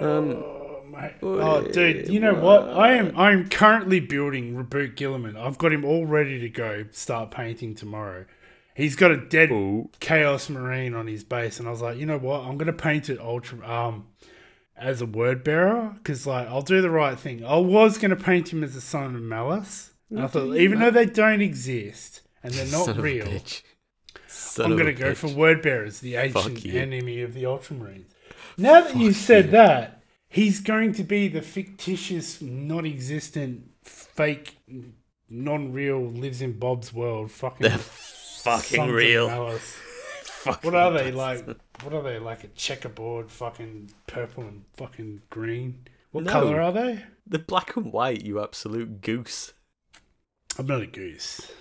Um, oh mate. Oh, dude, you know what? I am I am currently building Reboot Guilliman. I've got him all ready to go. Start painting tomorrow. He's got a dead Ooh. Chaos Marine on his base, and I was like, you know what? I'm gonna paint it ultra um as a word bearer because like I'll do the right thing. I was gonna paint him as a son of Malice. And I thought, even though they don't exist and they're not son real, I'm gonna go bitch. for word bearers, the ancient enemy of the Ultramarines. Now that Fuck you said you. that, he's going to be the fictitious, non-existent, fake, non-real, lives in Bob's world. Fucking, the fucking real. fucking what are they like? What are they like? A checkerboard, fucking purple and fucking green. What no, color are they? The black and white. You absolute goose. I'm not a goose.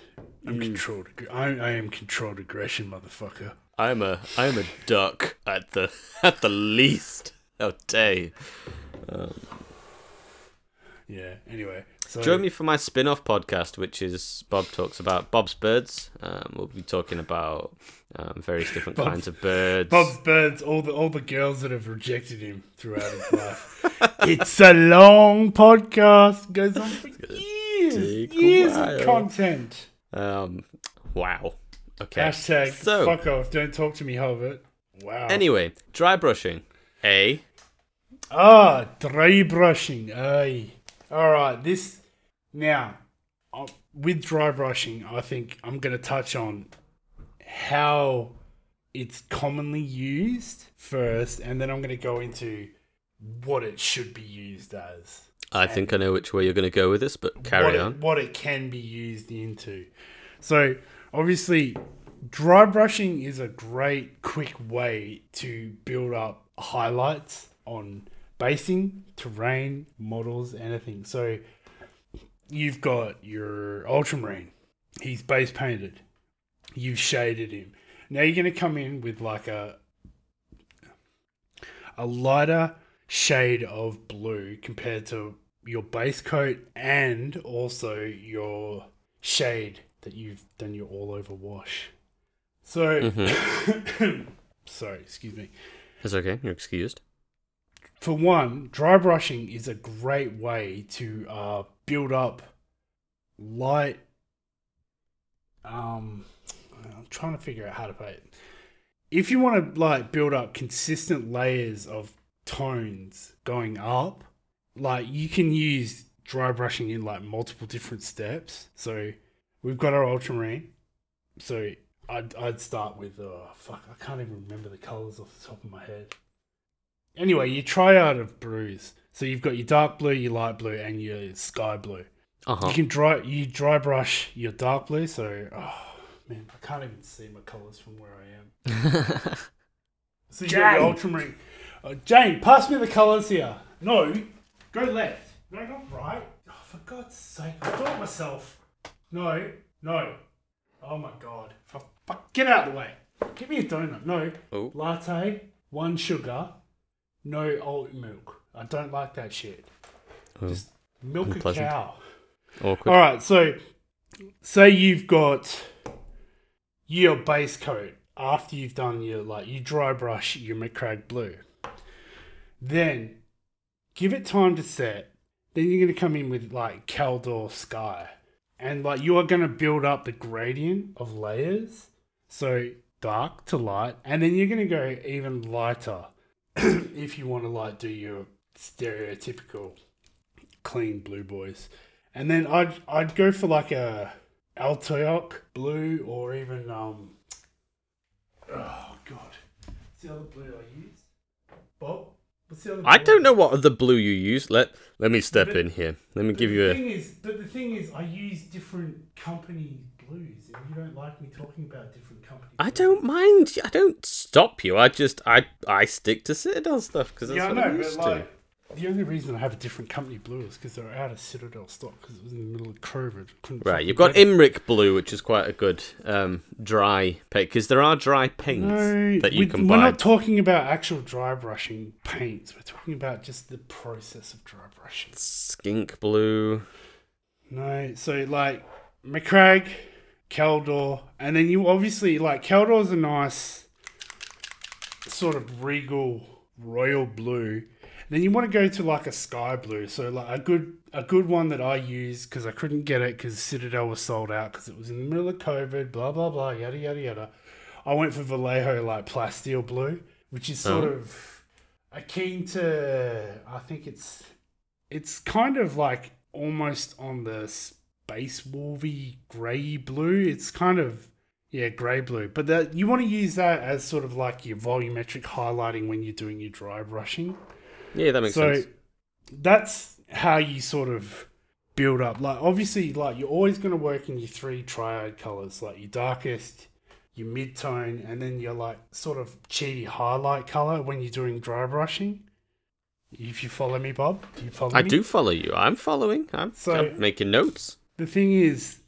I'm you... controlled. I, I am controlled aggression, motherfucker. I'm a I'm a duck at the at the least. Oh, day. Um, yeah. Anyway, so join me for my spin-off podcast, which is Bob talks about Bob's birds. Um, we'll be talking about um, various different Bob's, kinds of birds. Bob's birds. All the all the girls that have rejected him throughout his life. it's a long podcast. Goes on for years. Years of content. Um. Wow. Okay. Hashtag so, fuck off. Don't talk to me, Halbert. Wow. Anyway, dry brushing. A. Ah, dry brushing. Aye. All right. This now uh, with dry brushing, I think I'm going to touch on how it's commonly used first, and then I'm going to go into what it should be used as. I think I know which way you're going to go with this, but carry what on. It, what it can be used into. So, obviously, dry brushing is a great, quick way to build up highlights on basing, terrain, models, anything. So, you've got your Ultramarine. He's base painted. You've shaded him. Now you're going to come in with like a a lighter shade of blue compared to your base coat and also your shade that you've done your all over wash. So, mm-hmm. sorry, excuse me. It's okay. You're excused. For one, dry brushing is a great way to uh, build up light. Um, I'm trying to figure out how to put it. If you want to like build up consistent layers of tones going up, like you can use dry brushing in like multiple different steps. So we've got our ultramarine. So I'd I'd start with oh fuck I can't even remember the colors off the top of my head. Anyway, you try out of blues. So you've got your dark blue, your light blue, and your sky blue. Uh huh. You can dry you dry brush your dark blue. So oh man, I can't even see my colors from where I am. So you got your ultramarine. Uh, Jane, pass me the colors here. No, go left. No, not right. Oh, for God's sake, I it myself. No, no. Oh my God. Fuck, get out of the way. Give me a donut. No. Oh. Latte, one sugar, no oat milk. I don't like that shit. Oh, Just milk a cow. Awkward. All right, so say you've got your base coat after you've done your like you dry brush your Macragge blue. Then give it time to set. Then you're gonna come in with like Caledor Sky, and like you are gonna build up the gradient of layers. So dark to light, and then you're gonna go even lighter if you want to like do your stereotypical clean blue boys. And then I'd I'd go for like a Alaitoc blue or even um oh god. What's the other blue I use? Bob? What's the other I don't know what other blue you use. Let let me step But- in here. Let me give you a. thing is but the thing is I use different company blues and you don't like me talking about different company I don't mind. I don't stop you. I just I I stick to Citadel stuff because that's Yeah, I what know, I'm but used like to. the only reason I have a different company blue is because they're out of Citadel stock because it was in the middle of COVID. Right, you've got. Imrik blue, which is quite a good um, dry paint because there are dry paints No, that you we, can buy. we're not talking about actual dry brushing paints. We're talking about just the process of dry brushing. Skink blue. No, so like Macragge, Caledor, and then you obviously like Caledor's a nice sort of regal royal blue. Then you want to go to like a sky blue. So like a good a good one that I used because I couldn't get it because Citadel was sold out because it was in the middle of COVID. Blah blah blah. Yada yada yada. I went for Vallejo like plasteel blue, which is sort Oh. of akin to I think it's it's kind of like almost on the space wolvy grey blue. It's kind of yeah grey blue, but that you want to use that as sort of like your volumetric highlighting when you're doing your dry brushing. Yeah, that makes sense. so sense. that's how you sort of build up. Like obviously, like you're always going to work in your three triad colors, like your darkest, your mid tone, and then your like sort of cheaty highlight color when you're doing dry brushing. If you follow me, Bob, do you follow I me? do follow you. I'm following. I'm, So- I'm making notes. The thing is,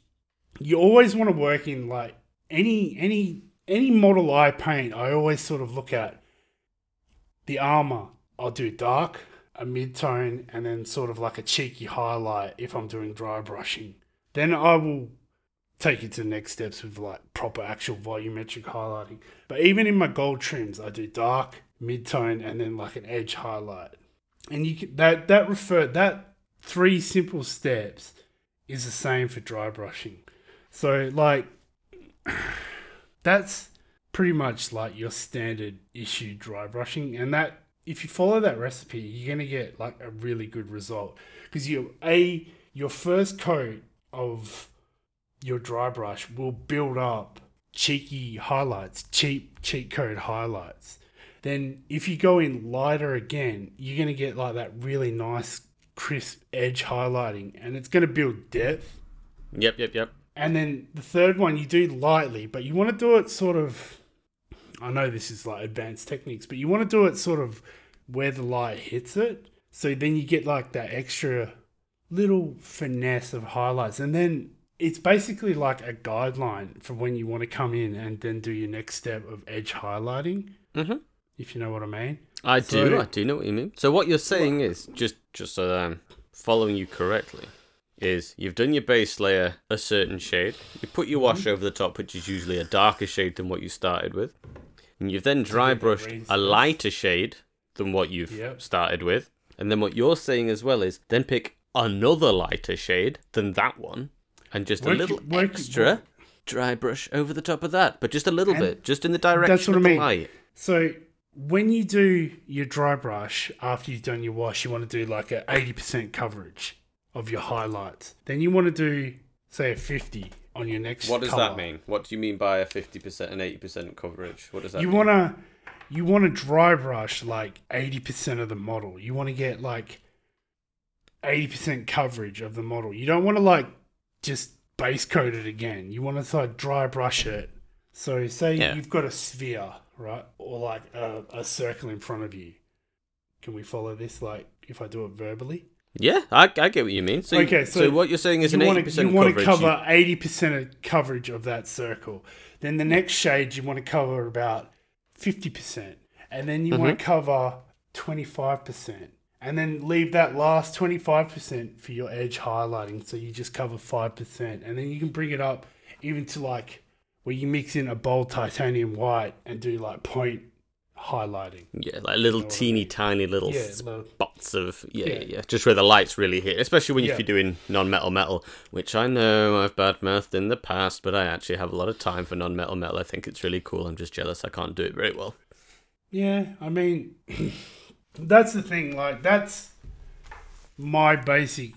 you always want to work in like any any any model I paint. I always sort of look at the armor. I'll do dark, a mid tone, and then sort of like a cheeky highlight if I'm doing dry brushing. Then I will take it to the next steps with like proper actual volumetric highlighting. But even in my gold trims, I do dark, mid tone, and then like an edge highlight. And you can, that that refer that three simple steps is the same for dry brushing. So like that's pretty much like your standard issue dry brushing and that if you follow that recipe you're going to get like a really good result because you a your first coat of your dry brush will build up cheeky highlights, cheap cheat code highlights. Then if you go in lighter again, you're gonna get like that really nice crisp edge highlighting, and it's gonna build depth. Yep, yep, yep. And then the third one you do lightly, but you want to do it sort of. I know this is like advanced techniques, but you want to do it sort of where the light hits it. So then you get like that extra little finesse of highlights. And then it's basically like a guideline for when you want to come in and then do your next step of edge highlighting, Mhm. If you know what I mean. I do. I do know what you mean. So what you're saying is just just so that I'm following you correctly is you've done your base layer a certain shade. You put your wash mm-hmm. over the top, which is usually a darker shade than what you started with, and you've then dry brushed a lighter shade than what you've Yep. started with. And then what you're saying as well is then pick another lighter shade than that one, and just a little work- extra dry brush over the top of that, but just a little And bit, just in the direction that's what of I the mean. light. So when you do your dry brush after you've done your wash, you want to do like a 80% coverage of your highlights. Then you want to do say a 50 on your next What does colour. that mean? What do you mean by a fifty percent and eighty percent coverage? What does that You mean? want to you want to dry brush like 80% of the model. You want to get like 80% coverage of the model. You don't want to like just base coat it again. You want to like dry brush it. So say Yeah. you've got a sphere, right? Or like a, a circle in front of you. Can we follow this like if I do it verbally? Yeah, I, I get what you mean. So, Okay, so, so what you're saying is you an want eighty to percent you want to cover eighty percent of coverage of that circle. Then the next shade you want to cover about fifty percent, and then you Mm-hmm. want to cover twenty five percent, and then leave that last twenty five percent for your edge highlighting. So you just cover five percent, and then you can bring it up even to like where you mix in a bold titanium white and do like point highlighting. yeah, like little know what I teeny mean. tiny little Yeah, spots of yeah, yeah, Yeah. yeah, just where the lights really hit. Especially when Yeah. if you're doing non-metal metal, which I know I've badmouthed in the past, but I actually have a lot of time for non-metal metal. I think it's really cool. I'm just jealous I can't do it very well. Yeah, I mean, that's the thing. Like, that's my basic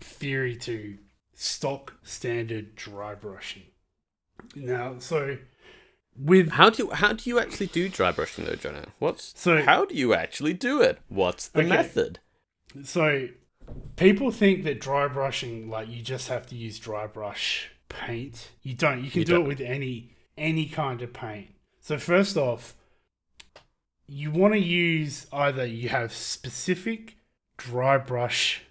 theory to stock standard dry brushing. Now, so with How do you, how do you actually do dry brushing though, Jonah? What's So- how do you actually do it? What's the Okay. method? so people think that dry brushing, like, you just have to use dry brush paint. You don't. You can You do don't. it with any any kind of paint. So first off, you want to use either you have specific dry brush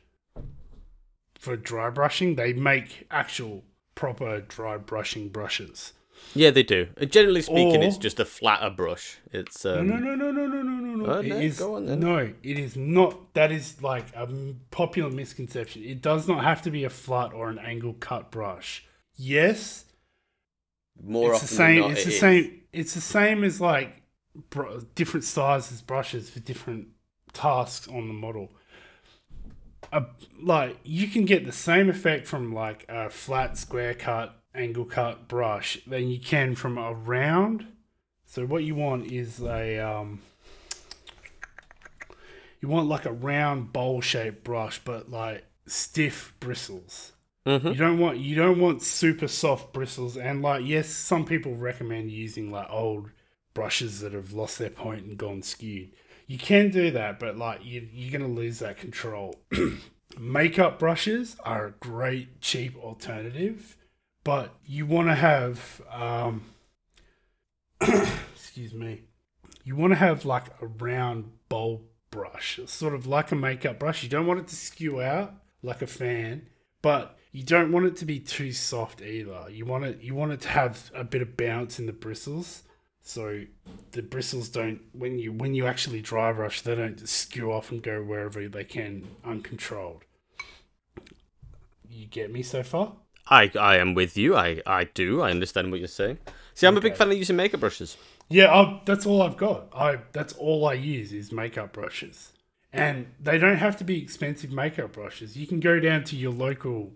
for dry brushing. They make actual proper dry brushing brushes. Yeah, they do. Uh, generally speaking, or, it's just a flatter brush. It's um, no, no, no, no, no, no, no, oh, it no. Is, no, it is not. That is like a popular misconception. It does not have to be a flat or an angle cut brush. Yes, more it's often the same, than not, it's it the is. same. It's the same as like br- different sizes brushes for different tasks on the model. A, like you can get the same effect from like a flat square cut angle cut brush than you can from a round. So what you want is a um, you want like a round bowl shaped brush, but like stiff bristles. Mhm. You don't want you don't want super soft bristles, and like yes, some people recommend using like old brushes that have lost their point and gone skewed. You can do that, but like you, you're gonna lose that control. Makeup brushes are a great cheap alternative, but you want to have um, excuse me, you want to have like a round bowl brush, sort of like a makeup brush. You don't want it to skew out like a fan, but you don't want it to be too soft either. You want it you want it to have a bit of bounce in the bristles. So the bristles don't when you when you actually dry brush, they don't skew off and go wherever they can uncontrolled. You get me so far? I I am with you. I I do. I understand what you're saying. See, I'm a big fan of using makeup brushes. Yeah, i that's all I've got. I that's all I use is makeup brushes, and they don't have to be expensive makeup brushes. You can go down to your local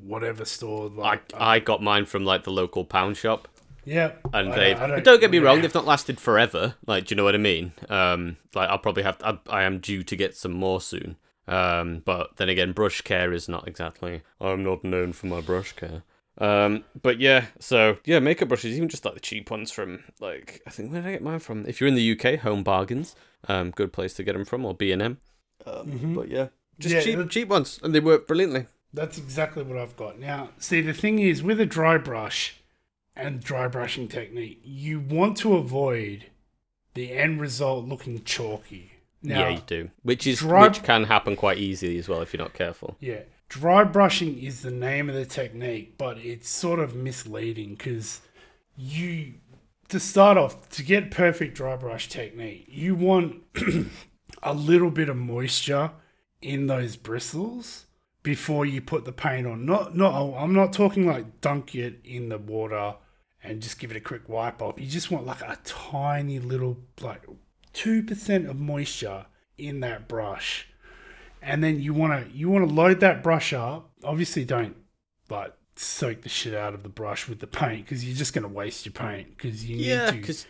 whatever store. I I got mine from like the local pound shop, yeah, and they don't, don't get me really wrong, they've not lasted forever. Like, do you know what I mean? Um, like I'll probably have I, I am due to get some more soon. Um, but then again, brush care is not exactly. I'm not known for my brush care. Um, but yeah, so yeah, makeup brushes, even just like the cheap ones from like I think where did I get mine from? If you're in the UK, Home Bargains, um, good place to get them from, or B and M. Um, But yeah, just Yeah, cheap, the- cheap ones, and they work brilliantly. That's exactly what I've got. Now, see, the thing is with a dry brush and dry brushing technique, you want to avoid the end result looking chalky. Now, yeah, you do, which is dry- which can happen quite easily as well if you're not careful. Yeah. Dry brushing is the name of the technique, but it's sort of misleading because you, to start off, to get perfect dry brush technique, you want a little bit of moisture in those bristles before you put the paint on. Not, not, I'm not talking like dunk it in the water and just give it a quick wipe off. You just want like a tiny little, like 2% of moisture in that brush and then you want to you want to load that brush up. Obviously, don't like soak the shit out of the brush with the paint because you're just going to waste your paint because you Yeah, need to. because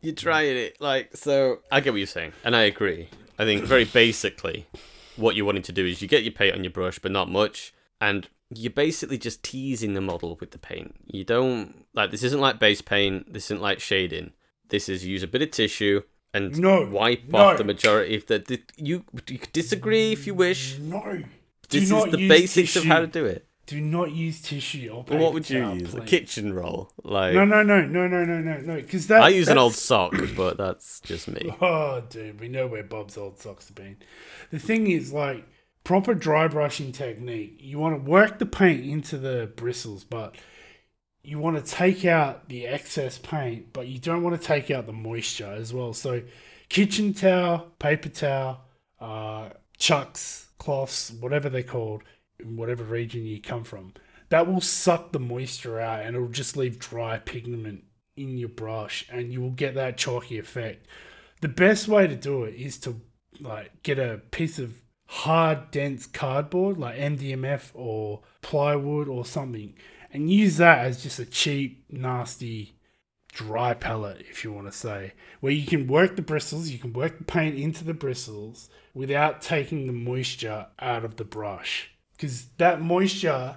you're trying it like so. I get what you're saying, and I agree. I think very basically, what you're wanting to do is you get your paint on your brush, but not much, and you're basically just teasing the model with the paint. You don't like this. Isn't like base paint. This isn't like shading. This is use a bit of tissue and No, wipe no. off the majority of the. the you you disagree if you wish. No, This do is not the use basics of how to do it. Do not use tissue or But paper what would you towel, use? A kitchen roll? Like No, no, no, no, no, no, no, no. Because that I use an old sock, but that's just me. Oh, dude, we know where Bob's old socks have been. The thing is, like, proper dry brushing technique, you want to work the paint into the bristles, but you want to take out the excess paint, but you don't want to take out the moisture as well. So, kitchen towel, paper towel, uh, chucks, cloths, whatever they're called, in whatever region you come from, that will suck the moisture out and it'll just leave dry pigment in your brush and you will get that chalky effect. The best way to do it is to like get a piece of hard dense cardboard like MDMF or plywood or something and use that as just a cheap nasty dry palette if you want to say where you can work the bristles you can work the paint into the bristles without taking the moisture out of the brush. Because that moisture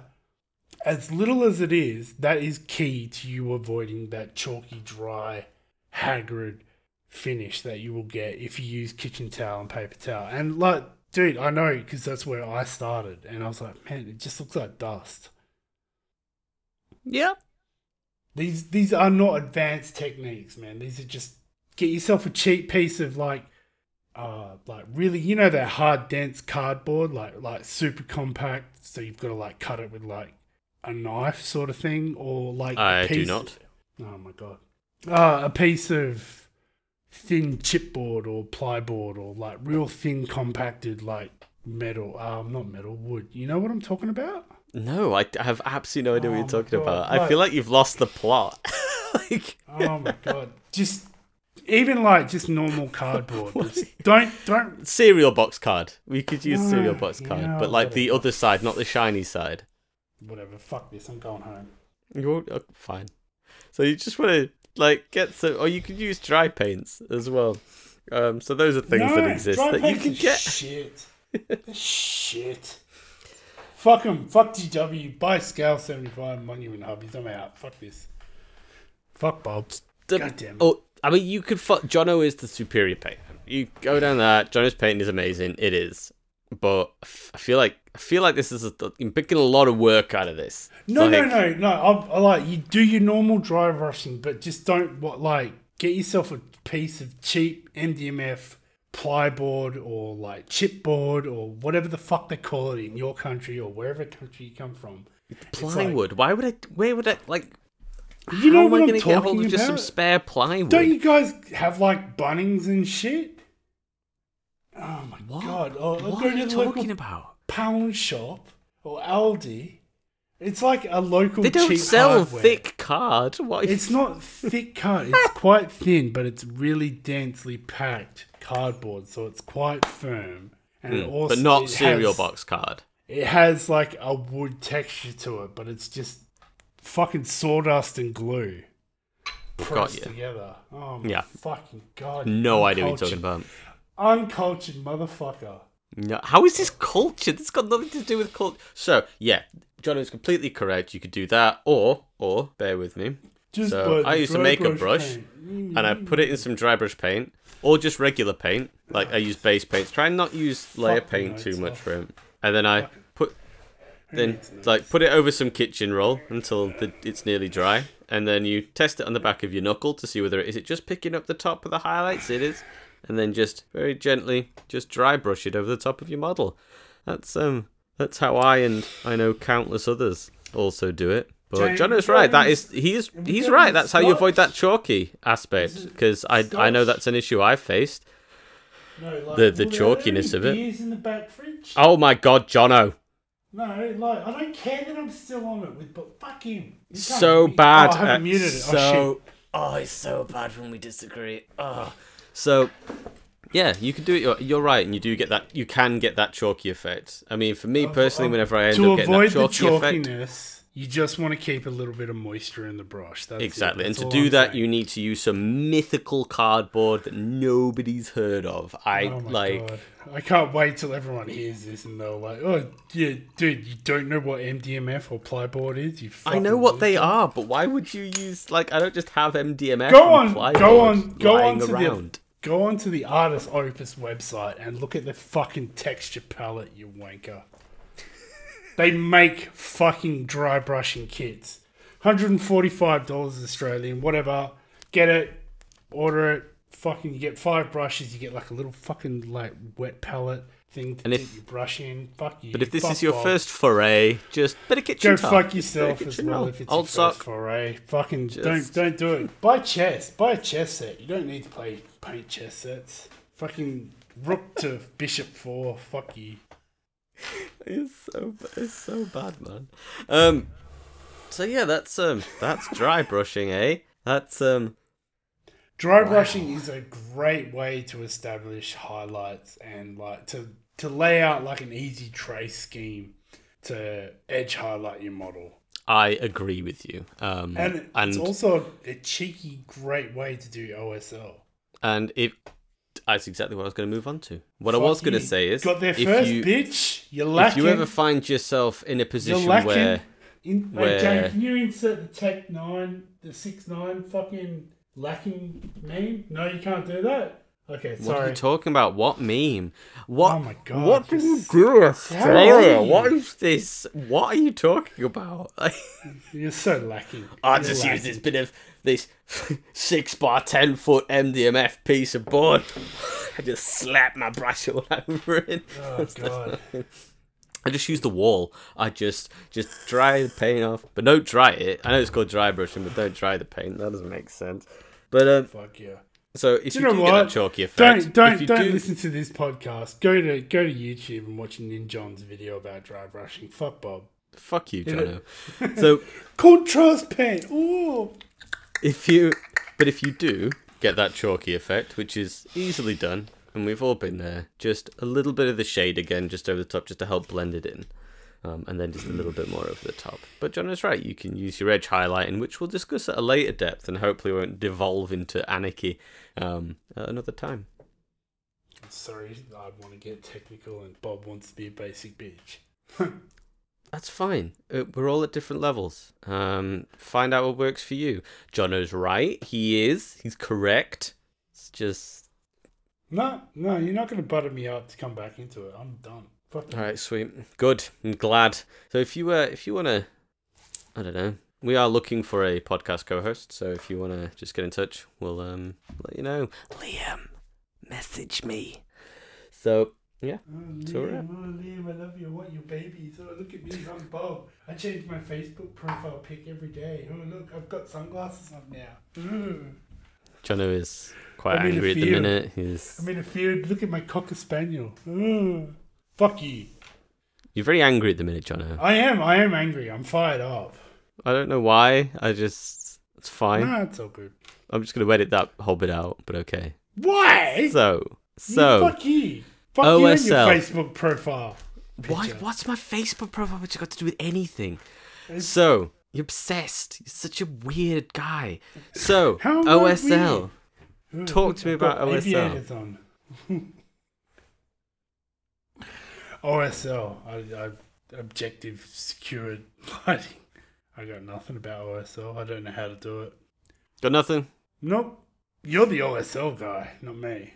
as little as it is that is key to you avoiding that chalky dry haggard finish that you will get if you use kitchen towel and paper towel. And like dude i know because that's where i started and i was like man it just looks like dust Yep. these these are not advanced techniques, man. These are just get yourself a cheap piece of like uh like really you know that hard dense cardboard, like like super compact, so you've got to like cut it with like a knife sort of thing, or like a I do not. Oh my god. Uh, a piece of thin chipboard or plyboard or like real thin compacted like metal um not metal wood you know what i'm talking about No, I I have absolutely no idea Oh what you're talking God, about. I feel like you've lost the plot. like, Oh my god! Just even like just normal cardboard. Just don't don't. cereal box card. We could use No, cereal box card, but like the other side, not the shiny side. Whatever. Fuck this. I'm going home. You're oh, fine. So you just want to like get some, or you could use dry paints as well. Um, so those are things that exist that you can get. Shit. Shit. Fuck them. Fuck GW. Buy Scale 75 Monument Hobbies. I'm out. Fuck this. Fuck Bob's. The- God damn it. Oh, I mean, you could. Fu- Jono is the superior painter. You go down that. Jono's painting is amazing. It is, but I feel like I feel like this is a, you're picking a lot of work out of this. No, no, Like- no, no. I, I like you do your normal dry brushing, but just don't what like get yourself a piece of cheap MDMF plyboard or like chipboard or whatever the fuck they call it in your country or wherever country you come from. It's like- Plywood. Why would I? Where would I like? You know how am what I I'm gonna get hold talking of just some spare plywood? Don't you guys have like Bunnings and shit? Oh my what? god! Oh, what are you talking local about? Pound shop or Aldi. It's like a local. They don't cheap sell hardware. thick card. Why? It's not thick card. It's quite thin, but it's really densely packed cardboard, so it's quite firm. And it also, but not cereal has- box card. It has like a wood texture to it, but it's just fucking sawdust and glue pressed you. together. Oh my Yeah. fucking god! No idea what you're talking about. Uncultured motherfucker. No, how is this culture? This got nothing to do with culture. So yeah, John is completely correct. You could do that, or or bear with me. Just So, I the use a makeup brush, paint. and I put it in some dry brush paint or just regular paint. Like I use base paints. Try and not use layer Fuck paint too much off. for it. And then I put then like put it over some kitchen roll until the, it's nearly dry, and then you test it on the back of your knuckle to see whether it is it just picking up the top of the highlights. It is, and then just very gently just dry brush it over the top of your model. That's um that's how I and I know countless others also do it. But James, John is right. That is That any- is he is we right. That's how you avoid that chalky aspect because I I know that's an issue I've faced. No, like, the- the well, there are chalkiness of it. In the back fridge. Oh my God, Jono! No, like I don't care that I'm still on it with, but fuck him. So bad. Oh, I haven't uh, muted it. So, oh shit. oh, it's so bad when we disagree. Oh, so yeah, you can do it. You're, you're right, and you do get that. You can get that chalky effect. I mean, for me personally, whenever I end to up getting avoid that the chalky effect, you just want to keep a little bit of moisture in the brush. That's exactly, and to do I'm that, saying. you need to use some mythical cardboard that nobody's heard of. I Oh like. god! I can't wait till everyone hears this and they're like, "Oh, yeah, dude, you don't know what MDMF or plyboard is? You I know what they loser." are, but why would you use like I don't just have MDMF Go and on, go on, go on to around. the go on to the Artis Opus website and look at the fucking texture palette, you wanker. they make fucking dry brushing kits. Hundred and forty-five dollars Australian, whatever. Get it, order it. Fucking, you get five brushes. You get like a little fucking like wet palette thing to And dip if- your brush in. Fuck you. But if this Fuck is your off. first foray, just better kitchen Go top. fuck yourself as well roll. if it's Old your sock. first foray. Fucking Just- don't don't do it. Buy chess. Buy a chess set. You don't need to play paint chess sets. Fucking rook to bishop four. Fuck you. It's so it's so bad, man. Um. So yeah, that's um that's dry brushing, eh? That's um Dry brushing is a great way to establish highlights and like to to lay out like an easy trace scheme to edge highlight your model. I agree with you. Um And it's and also a cheeky, great way to do OSL. And if that's exactly what I was going to move on to. What I was going to say is, got there if first, you bitch. You're if you ever find yourself in a position lacking. where In, wait, where- Jane, can you insert the Tech Nine, the Six Nine fucking lacking meme? No, you can't do that. Okay, sorry. what are you talking about? What meme? What? Oh my God, What do you do, Australia? What is this? What are you talking about? You're so lacking. I just lacking. use this bit of this six by ten foot MDMF piece of board. I just slap my brush all over it. Oh god. I just use the wall. I just just dry the paint off, but don't dry it. I know it's called dry brushing, but don't dry the paint. That doesn't make sense. But um, Fuck yeah. so if Do you, you know do get what? chalky effect, Don't don't don't do, listen to this podcast. Go to go to YouTube and watch Ninjon's video about dry brushing. Fuck Bob. fuck you, Jono. so Contrast paint. Ooh. If you, but if you do get that chalky effect, which is easily done, and we've all been there, just a little bit of the shade again, just over the top, just to help blend it in. Um, and then just a little bit more over the top. But John is right. You can use your edge highlighting, which we'll discuss at a later depth, and hopefully won't devolve into anarchy um, at another time. Sorry, I want to get technical, and Bob wants to be a basic bitch. That's fine. Uh, We're all at different levels. Um, find out what works for you. Jono's right. He is. He's correct. It's just No, no, you're not going to butter me up to come back into it. I'm done. Fuck all right. Sweet. Good. I'm glad. So if you uh, if you want to, I don't know. We are looking for a podcast co-host. So if you want to just get in touch, we'll um let you know. Liam, message me. So yeah. Oh, Liam, right. oh, Liam, I love you. I want your babies. Oh, look at me. I'm Bob. I change my Facebook profile pic every day. Oh, look, I've got sunglasses on now. Ooh. Jono is quite I'm angry at the minute. He's I'm in a field. Look at my cocker spaniel. Ooh. Fuck you. you're very angry at the minute, Jono. I am. I am angry. I'm fired up. I don't know why. I just it's fine. Nah, it's all good. I'm just gonna edit that whole bit out, but okay. Why? So, You- so fuck you. Fuck you and your OSL. Facebook profile. why? What's my Facebook profile? Which you got to do with anything? It's- So you're obsessed. You're such a weird guy. So OSL. Talk to me about OSL. OSL, I, I, objective secured lighting. I got nothing about OSL. I don't know how to do it. Got nothing. Nope. You're the OSL guy, not me.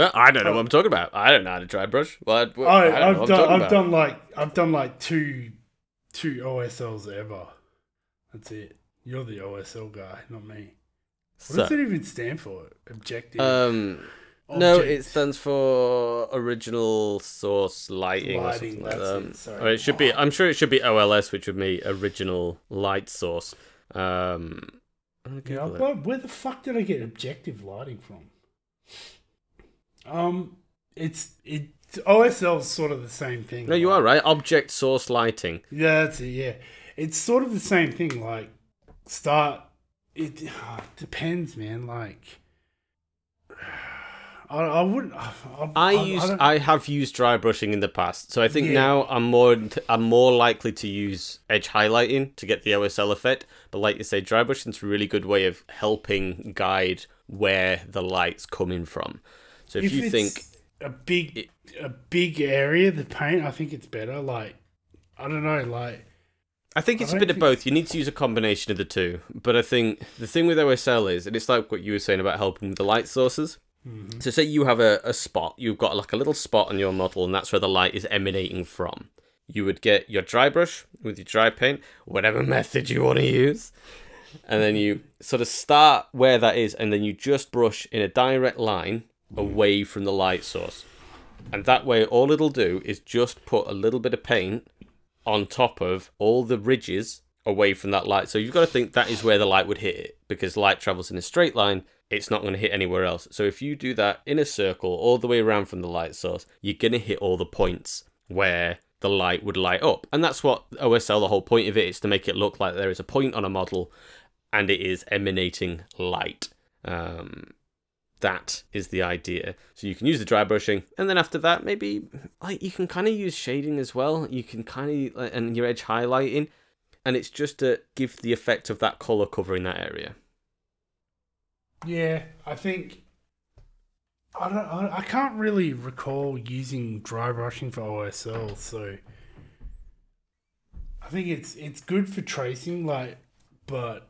Well, I don't know what I'm talking about. I don't know how to dry brush. Well, Well, I, I I've, I'm done. I've about. done like I've done like two, two OSLs ever. That's it. You're the OSL guy, not me. What does So, it even stand for? Objective. um, no, it stands for original source lighting, or Lighting, something like that. it, sorry. Or it should be. I'm sure it should be OLS, which would be original light source. Um, Yeah, Google where the fuck did I get objective lighting from? Um, it's it OSL's sort of the same thing. no, you are right. Object source lighting. Yeah, that's it. Yeah, it's sort of the same thing. Like start. It depends, man. Like. I, I wouldn't. I, I use don't- I have used dry brushing in the past, so I think Yeah. now I'm more I'm more likely to use edge highlighting to get the OSL effect. But like you say, dry brushing's a really good way of helping guide where the light's coming from. So if, you it's think a big a big area, the paint, I think it's better. Like I don't know, like I think it's a don't bit of both. You need to use a combination of the two. But I think the thing with OSL is, and it's like what you were saying about helping with the light sources. Mm-hmm. So say you have a, a spot, you've got like a little spot on your model, and that's where the light is emanating from. You would get your dry brush with your dry paint, whatever method you want to use, and then you sort of start where that is, and then you just brush in a direct line away from the light source. And that way, all it'll do is just put a little bit of paint on top of all the ridges away from that light. So you've got to think that is where the light would hit it because light travels in a straight line. It's not going to hit anywhere else. So if you do that in a circle all the way around from the light source, you're going to hit all the points where the light would light up. And that's what OSL, the whole point of it is to make it look like there is a point on a model and it is emanating light. Um, that is the idea. So you can use the dry brushing, and then after that, maybe like you can kind of use shading as well. You can kind of and your edge highlighting, and it's just to give the effect of that color covering that area. Yeah, I think I don't. I, can't really recall using dry brushing for OSL, so I think it's it's good for tracing. Like, but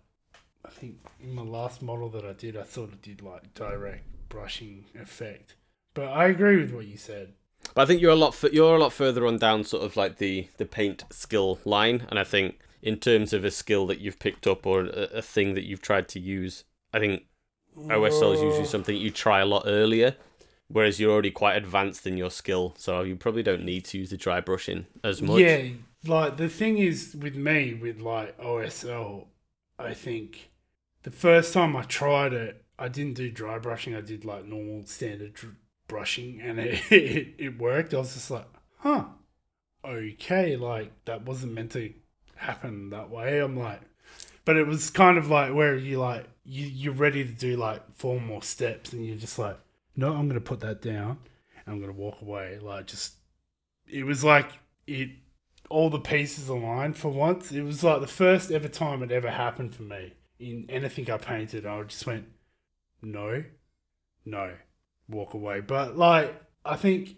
I think in my last model that I did, I sort of did like direct brushing effect. But I agree with what you said. But I think you're a lot f- you're a lot further on down sort of like the the paint skill line, and I think in terms of a skill that you've picked up or a, a thing that you've tried to use, I think OSL is usually something you try a lot earlier. Whereas you're already quite advanced in your skill, so you probably don't need to use the dry brushing as much. Yeah, like the thing is with me with like OSL, I think the first time I tried it, I didn't do dry brushing. I did like normal standard dr- brushing, and it, it it worked. I was just like, huh, okay, like that wasn't meant to happen that way. I'm like, but it was kind of like where you like you you're ready to do like four more steps, and you're just like, no, I'm gonna put that down, and I'm gonna walk away. Like just, it was like it all the pieces aligned for once. It was like the first ever time it ever happened for me in anything I painted. I just went, no, no, walk away. But like, I think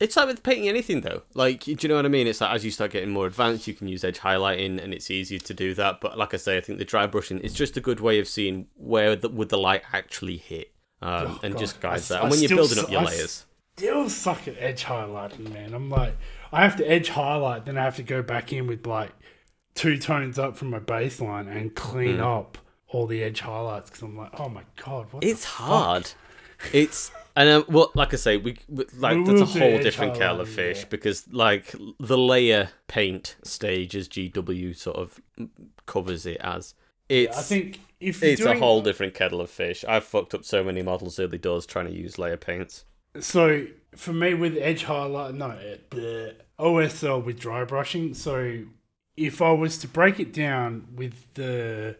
It's like with painting anything though. Like, do you know what I mean? It's like as you start getting more advanced, you can use edge highlighting, and it's easier to do that. But like I say, I think the dry brushing is just a good way of seeing where the, would the light actually hit, um, Oh, and God. just guides I- that. I And when you're building su- up your I layers, still suck at edge highlighting, man. I'm like, I have to edge highlight, then I have to go back in with like two tones up from my baseline and clean Hmm. up all the edge highlights because I'm like, oh my god, what? it's hard. It's and um, well, like I say, we we- like We that's a whole different kettle of fish yeah. because like the layer paint stage as GW sort of covers it as. It's I think if you're it's a whole different kettle of fish. I've fucked up so many models early doors trying to use layer paints. So for me, with edge highlight, no, it, OSL with dry brushing. So if I was to break it down with the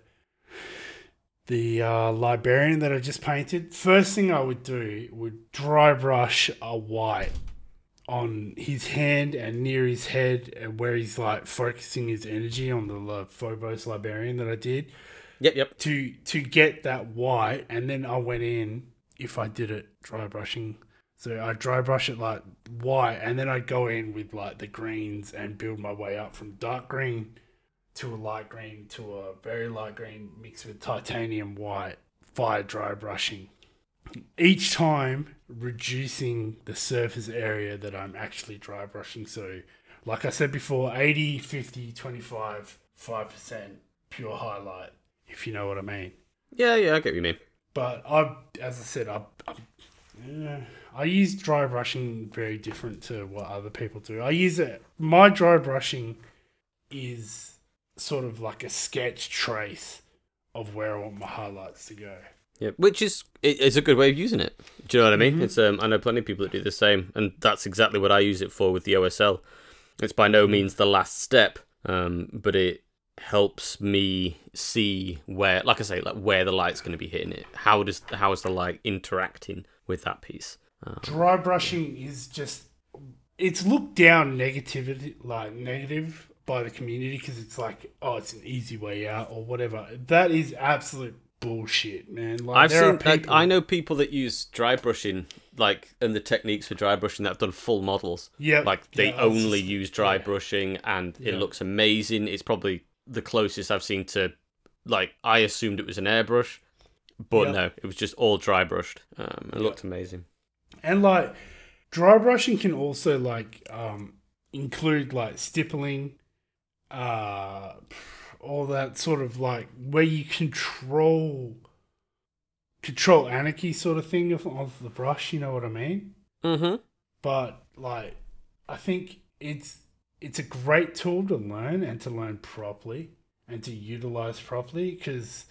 the uh, librarian that I just painted, first thing I would do would dry brush a white on his hand and near his head, and where he's like focusing his energy on the uh, Phobos librarian that I did Yep, yep. to to get that white, and then I went in if I did it dry brushing. So I dry brush it like white, and then I go in with like the greens and build my way up from dark green to a light green to a very light green mixed with titanium white fire dry brushing. Each time reducing the surface area that I'm actually dry brushing. So, like I said before, 80, 50, 25, 5% pure highlight, if you know what I mean. Yeah, yeah, I get what you mean. But I, as I said, I, I, yeah, I use dry brushing very different to what other people do. I use it. My dry brushing is sort of like a sketch trace of where I want my highlights to go. Yeah, which is it, it's a good way of using it. Do you know what I mean? Mhm. It's um, I know plenty of people that do the same, and that's exactly what I use it for with the OSL. It's by no means the last step, um, but it helps me see where, like I say, like where the light's going to be hitting it. How does how is the light interacting with that piece? Um, Dry brushing is just it's looked down negativity like negative by the community because it's like oh it's an easy way out or whatever. That is absolute bullshit, man. Like I've seen. people, I know people that use dry brushing, like, and the techniques for dry brushing that have done full models. yeah, Like they yeah, only just- use dry yeah. brushing, and it looks amazing. It's probably the closest I've seen to, like, I assumed it was an airbrush, but Yeah. no, it was just all dry brushed. Um, it Yeah. looked amazing. And like dry brushing can also like um include like stippling, uh all that sort of like where you control control anarchy sort of thing of, of the brush, you know what I mean? Mm-hmm. But like I think it's it's a great tool to learn and to learn properly and to utilize properly because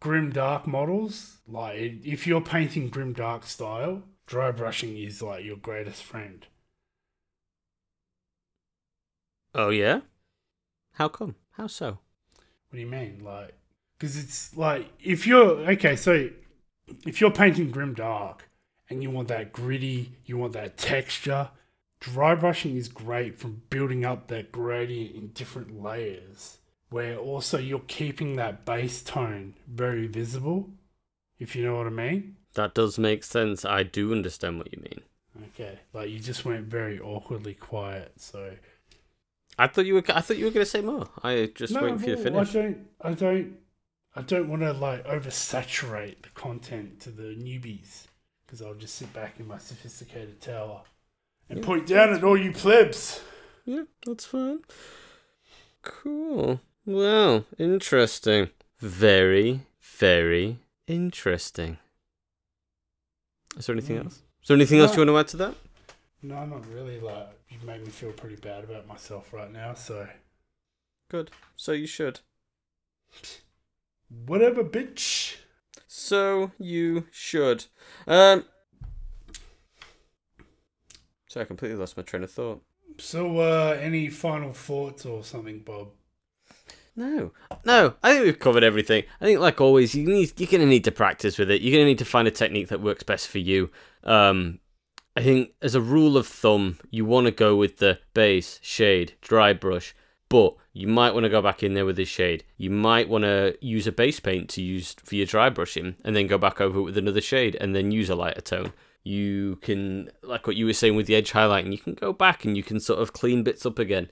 grim dark models like if you're painting grim dark style dry brushing is like your greatest friend Oh yeah. How come? How so? what do you mean like because it's like if you're okay so if you're painting grim dark and you want that gritty you want that texture dry brushing is great from building up that gradient in different layers where also you're keeping that base tone very visible if you know what i mean That does make sense. I do understand what you mean. okay like you just went very awkwardly quiet so I thought you were. I thought you were going to say more. I just waiting for you to finish. I don't. I don't. I don't want to like oversaturate the content to the newbies because I'll just sit back in my sophisticated tower and Yeah. point down at all you plebs. Yeah, that's fine. Cool. Well, interesting. Very, very interesting. Is there anything Mm. else? Is there anything else you want to add to that? No, not really. Like you made me feel pretty bad about myself right now. So Good. So you should. whatever, bitch. So you should. Um. So I completely lost my train of thought. So, uh, any final thoughts or something, Bob? No, no. I think we've covered everything. I think, like always, you need you're gonna need to practice with it. You're gonna need to find a technique that works best for you. Um, I think as a rule of thumb, you want to go with the base, shade, dry brush, but you might want to go back in there with the shade. You might want to use a base paint to use for your dry brushing, and then go back over it with another shade, and then use a lighter tone. You can, like what you were saying with the edge highlighting, you can go back and you can sort of clean bits up again.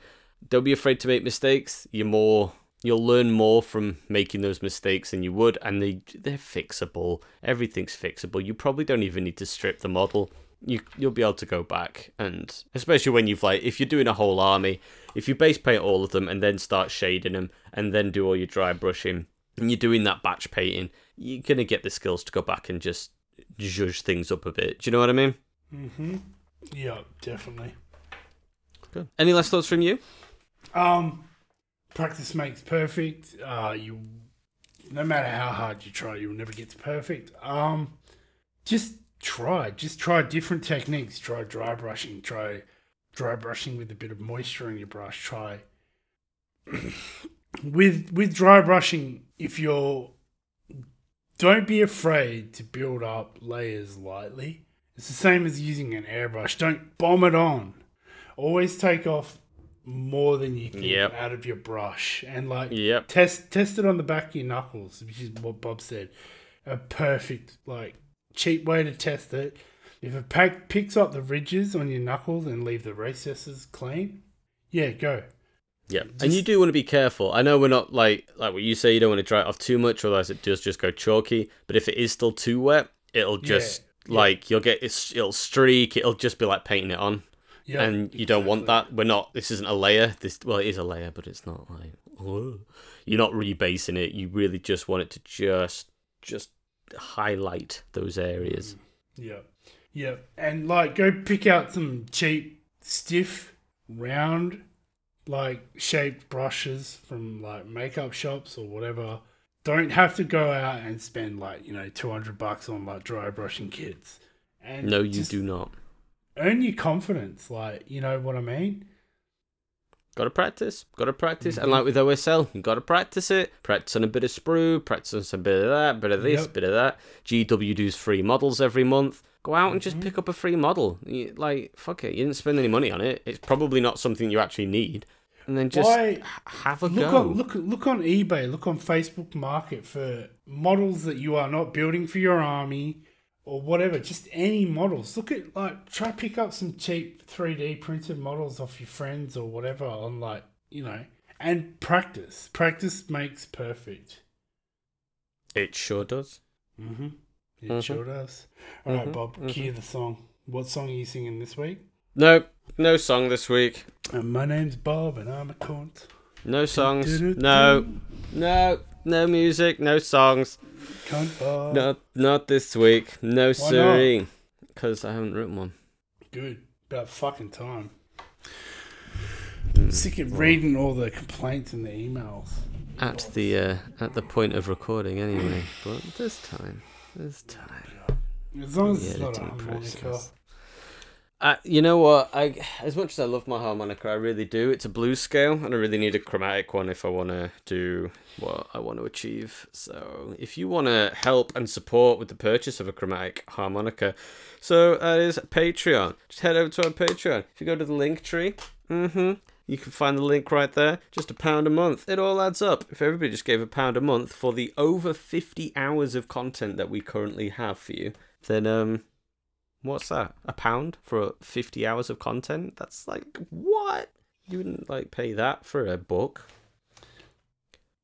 Don't be afraid to make mistakes. You're more you'll learn more from making those mistakes than you would and they they're fixable. Everything's fixable. You probably don't even need to strip the model. You you'll be able to go back and especially when you've like if you're doing a whole army if you base paint all of them and then start shading them and then do all your dry brushing and you're doing that batch painting you're going to get the skills to go back and just judge things up a bit. Do you know what i mean? Mm-hmm. Yeah, definitely. good. Any last thoughts from you? Um, practice makes perfect. Uh, you, no matter how hard you try, you'll never get to perfect. Um, just try. Just try different techniques. Try dry brushing. Try dry brushing with a bit of moisture in your brush. Try with with dry brushing. If you're, don't be afraid to build up layers lightly. It's the same as using an airbrush. Don't bomb it on. Always take off more than you think Yep. out of your brush and like yep test test it on the back of your knuckles, which is what Bob said. A perfect like cheap way to test it. If it pack, picks up the ridges on your knuckles and leave the recesses clean, yeah, go. Yeah, and you do want to be careful. I know we're not like like what you say. You don't want to dry it off too much, otherwise it does just go chalky. But if it is still too wet, it'll just yeah. like you'll get it's, it'll streak. It'll just be like painting it on, Yeah, and you don't want that. We're not. This isn't a layer. This well, it is a layer, but it's not like oh. you're not rebasing it. You really just want it to just just highlight those areas. Mm. Yeah, yeah, and like go pick out some cheap, stiff, round, like shaped brushes from like makeup shops or whatever. Don't have to go out and spend like you know two hundred bucks on like dry brushing kits. And No, you just do not. Earn your confidence. Like you know what I mean. Got to practice. Got to practice. And mm-hmm. like with OSL, you got to practice it. Practice on a bit of sprue. Practice on some bit of that, bit of this, Yep. bit of that. GW does free models every month. Go out and just mm-hmm. pick up a free model. You, like fuck it, you didn't spend any money on it. It's probably not something you actually need. And then just Why- have a Look go. on look look on eBay, look on Facebook Market for models that you are not building for your army or whatever. Just any models. Look at like try pick up some cheap three D printed models off your friends or whatever on like you know and practice. Practice makes perfect. It sure does. Mm-hmm. It Mhm. sure does. All right, Mhm, Bob, cue the song. What song are you singing this week? No, no song this week. Uh, my name's Bob and I'm a cunt. No songs. No, no, no music. No songs. Not, not this week. No siree. Because I haven't written one. Good. About fucking time. Mm. Sick of reading all the complaints in the emails. at the uh, at the point of recording anyway. But this time, this time, As long as it's not a harmonica. You know what? I as much as I love my harmonica, I really do. It's a blues scale, and I really need a chromatic one if I want to do what I want to achieve. So, if you want to help and support with the purchase of a chromatic harmonica, so that is Patreon. Just head over to our Patreon. If you go to the link tree, mm-hmm, you can find the link right there. Just a pound a month. It all adds up. If everybody just gave a pound a month for the over 50 hours of content that we currently have for you, then um what's that? A pound for 50 hours of content? That's like what? You wouldn't like pay that for a book.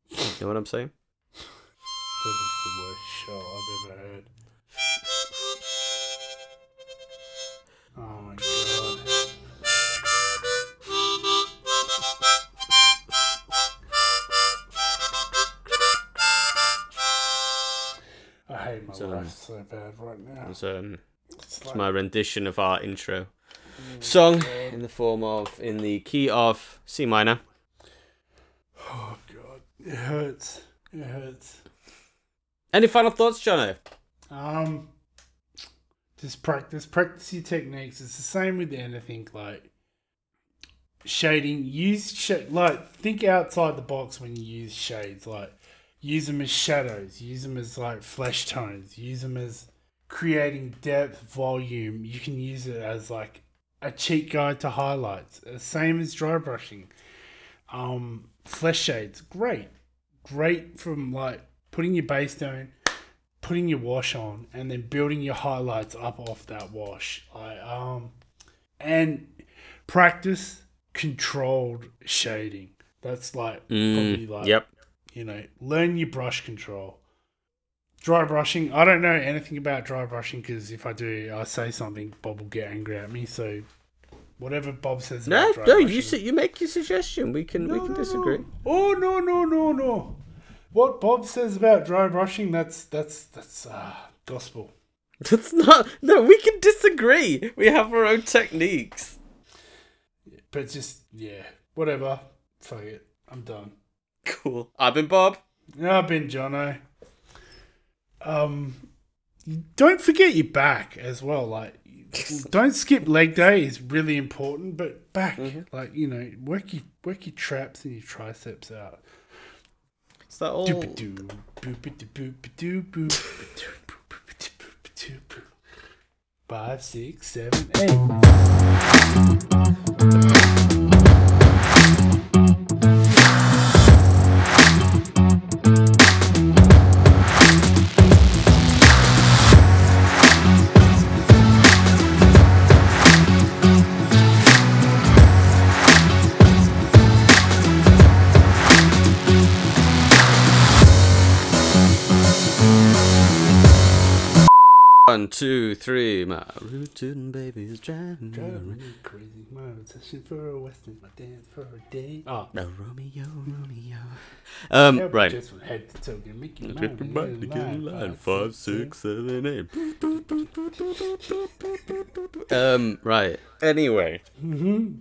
You know what I'm saying? That is the worst shot I've ever heard. Oh my god. I hate my So- life so bad right now. It's um It's my rendition of our intro oh song in the form of in the key of C minor. Oh god, it hurts. It hurts. Any final thoughts, Jono? Um, just practice, practice your techniques. It's the same with anything like shading. Use sh- like think outside the box when you use shades. Like use them as shadows. Use them as like flesh tones. Use them as creating depth, volume. You can use it as like a cheat guide to highlights. Uh, Same as dry brushing. Um, flesh shades, great, great from like putting your base down putting your wash on and then building your highlights up off that wash. I um and practice controlled shading. That's like probably like Mm, yep. you know, learn your brush control. Dry brushing. I don't know anything about dry brushing because if I do, I say something, Bob will get angry at me. So, whatever Bob says No, about dry no, brushing, you su- you make your suggestion. We can we no, can no, disagree. no. Oh no no no no! What Bob says about dry brushing, that's that's that's uh, gospel. That's not. No, we can disagree. We have our own techniques. But just yeah, whatever. Fuck it. I'm done. Cool. I've been Bob. Yeah, I've been Jono. Um, don't forget your back as well. Like, don't skip leg day is really important. But back, like you know, work your work your traps and your triceps out. Is that all? Five, six, seven, eight. One, two, three. My rootin' baby's driving. Driving me crazy. My obsession for a western, my dance for a day. Oh, No, Romeo, Romeo. Um, yeah, right. Just from head to toe, gonna make you mine, Everybody get in get in line. line. Five, six, seven, eight. Um, right. Anyway. Mhm.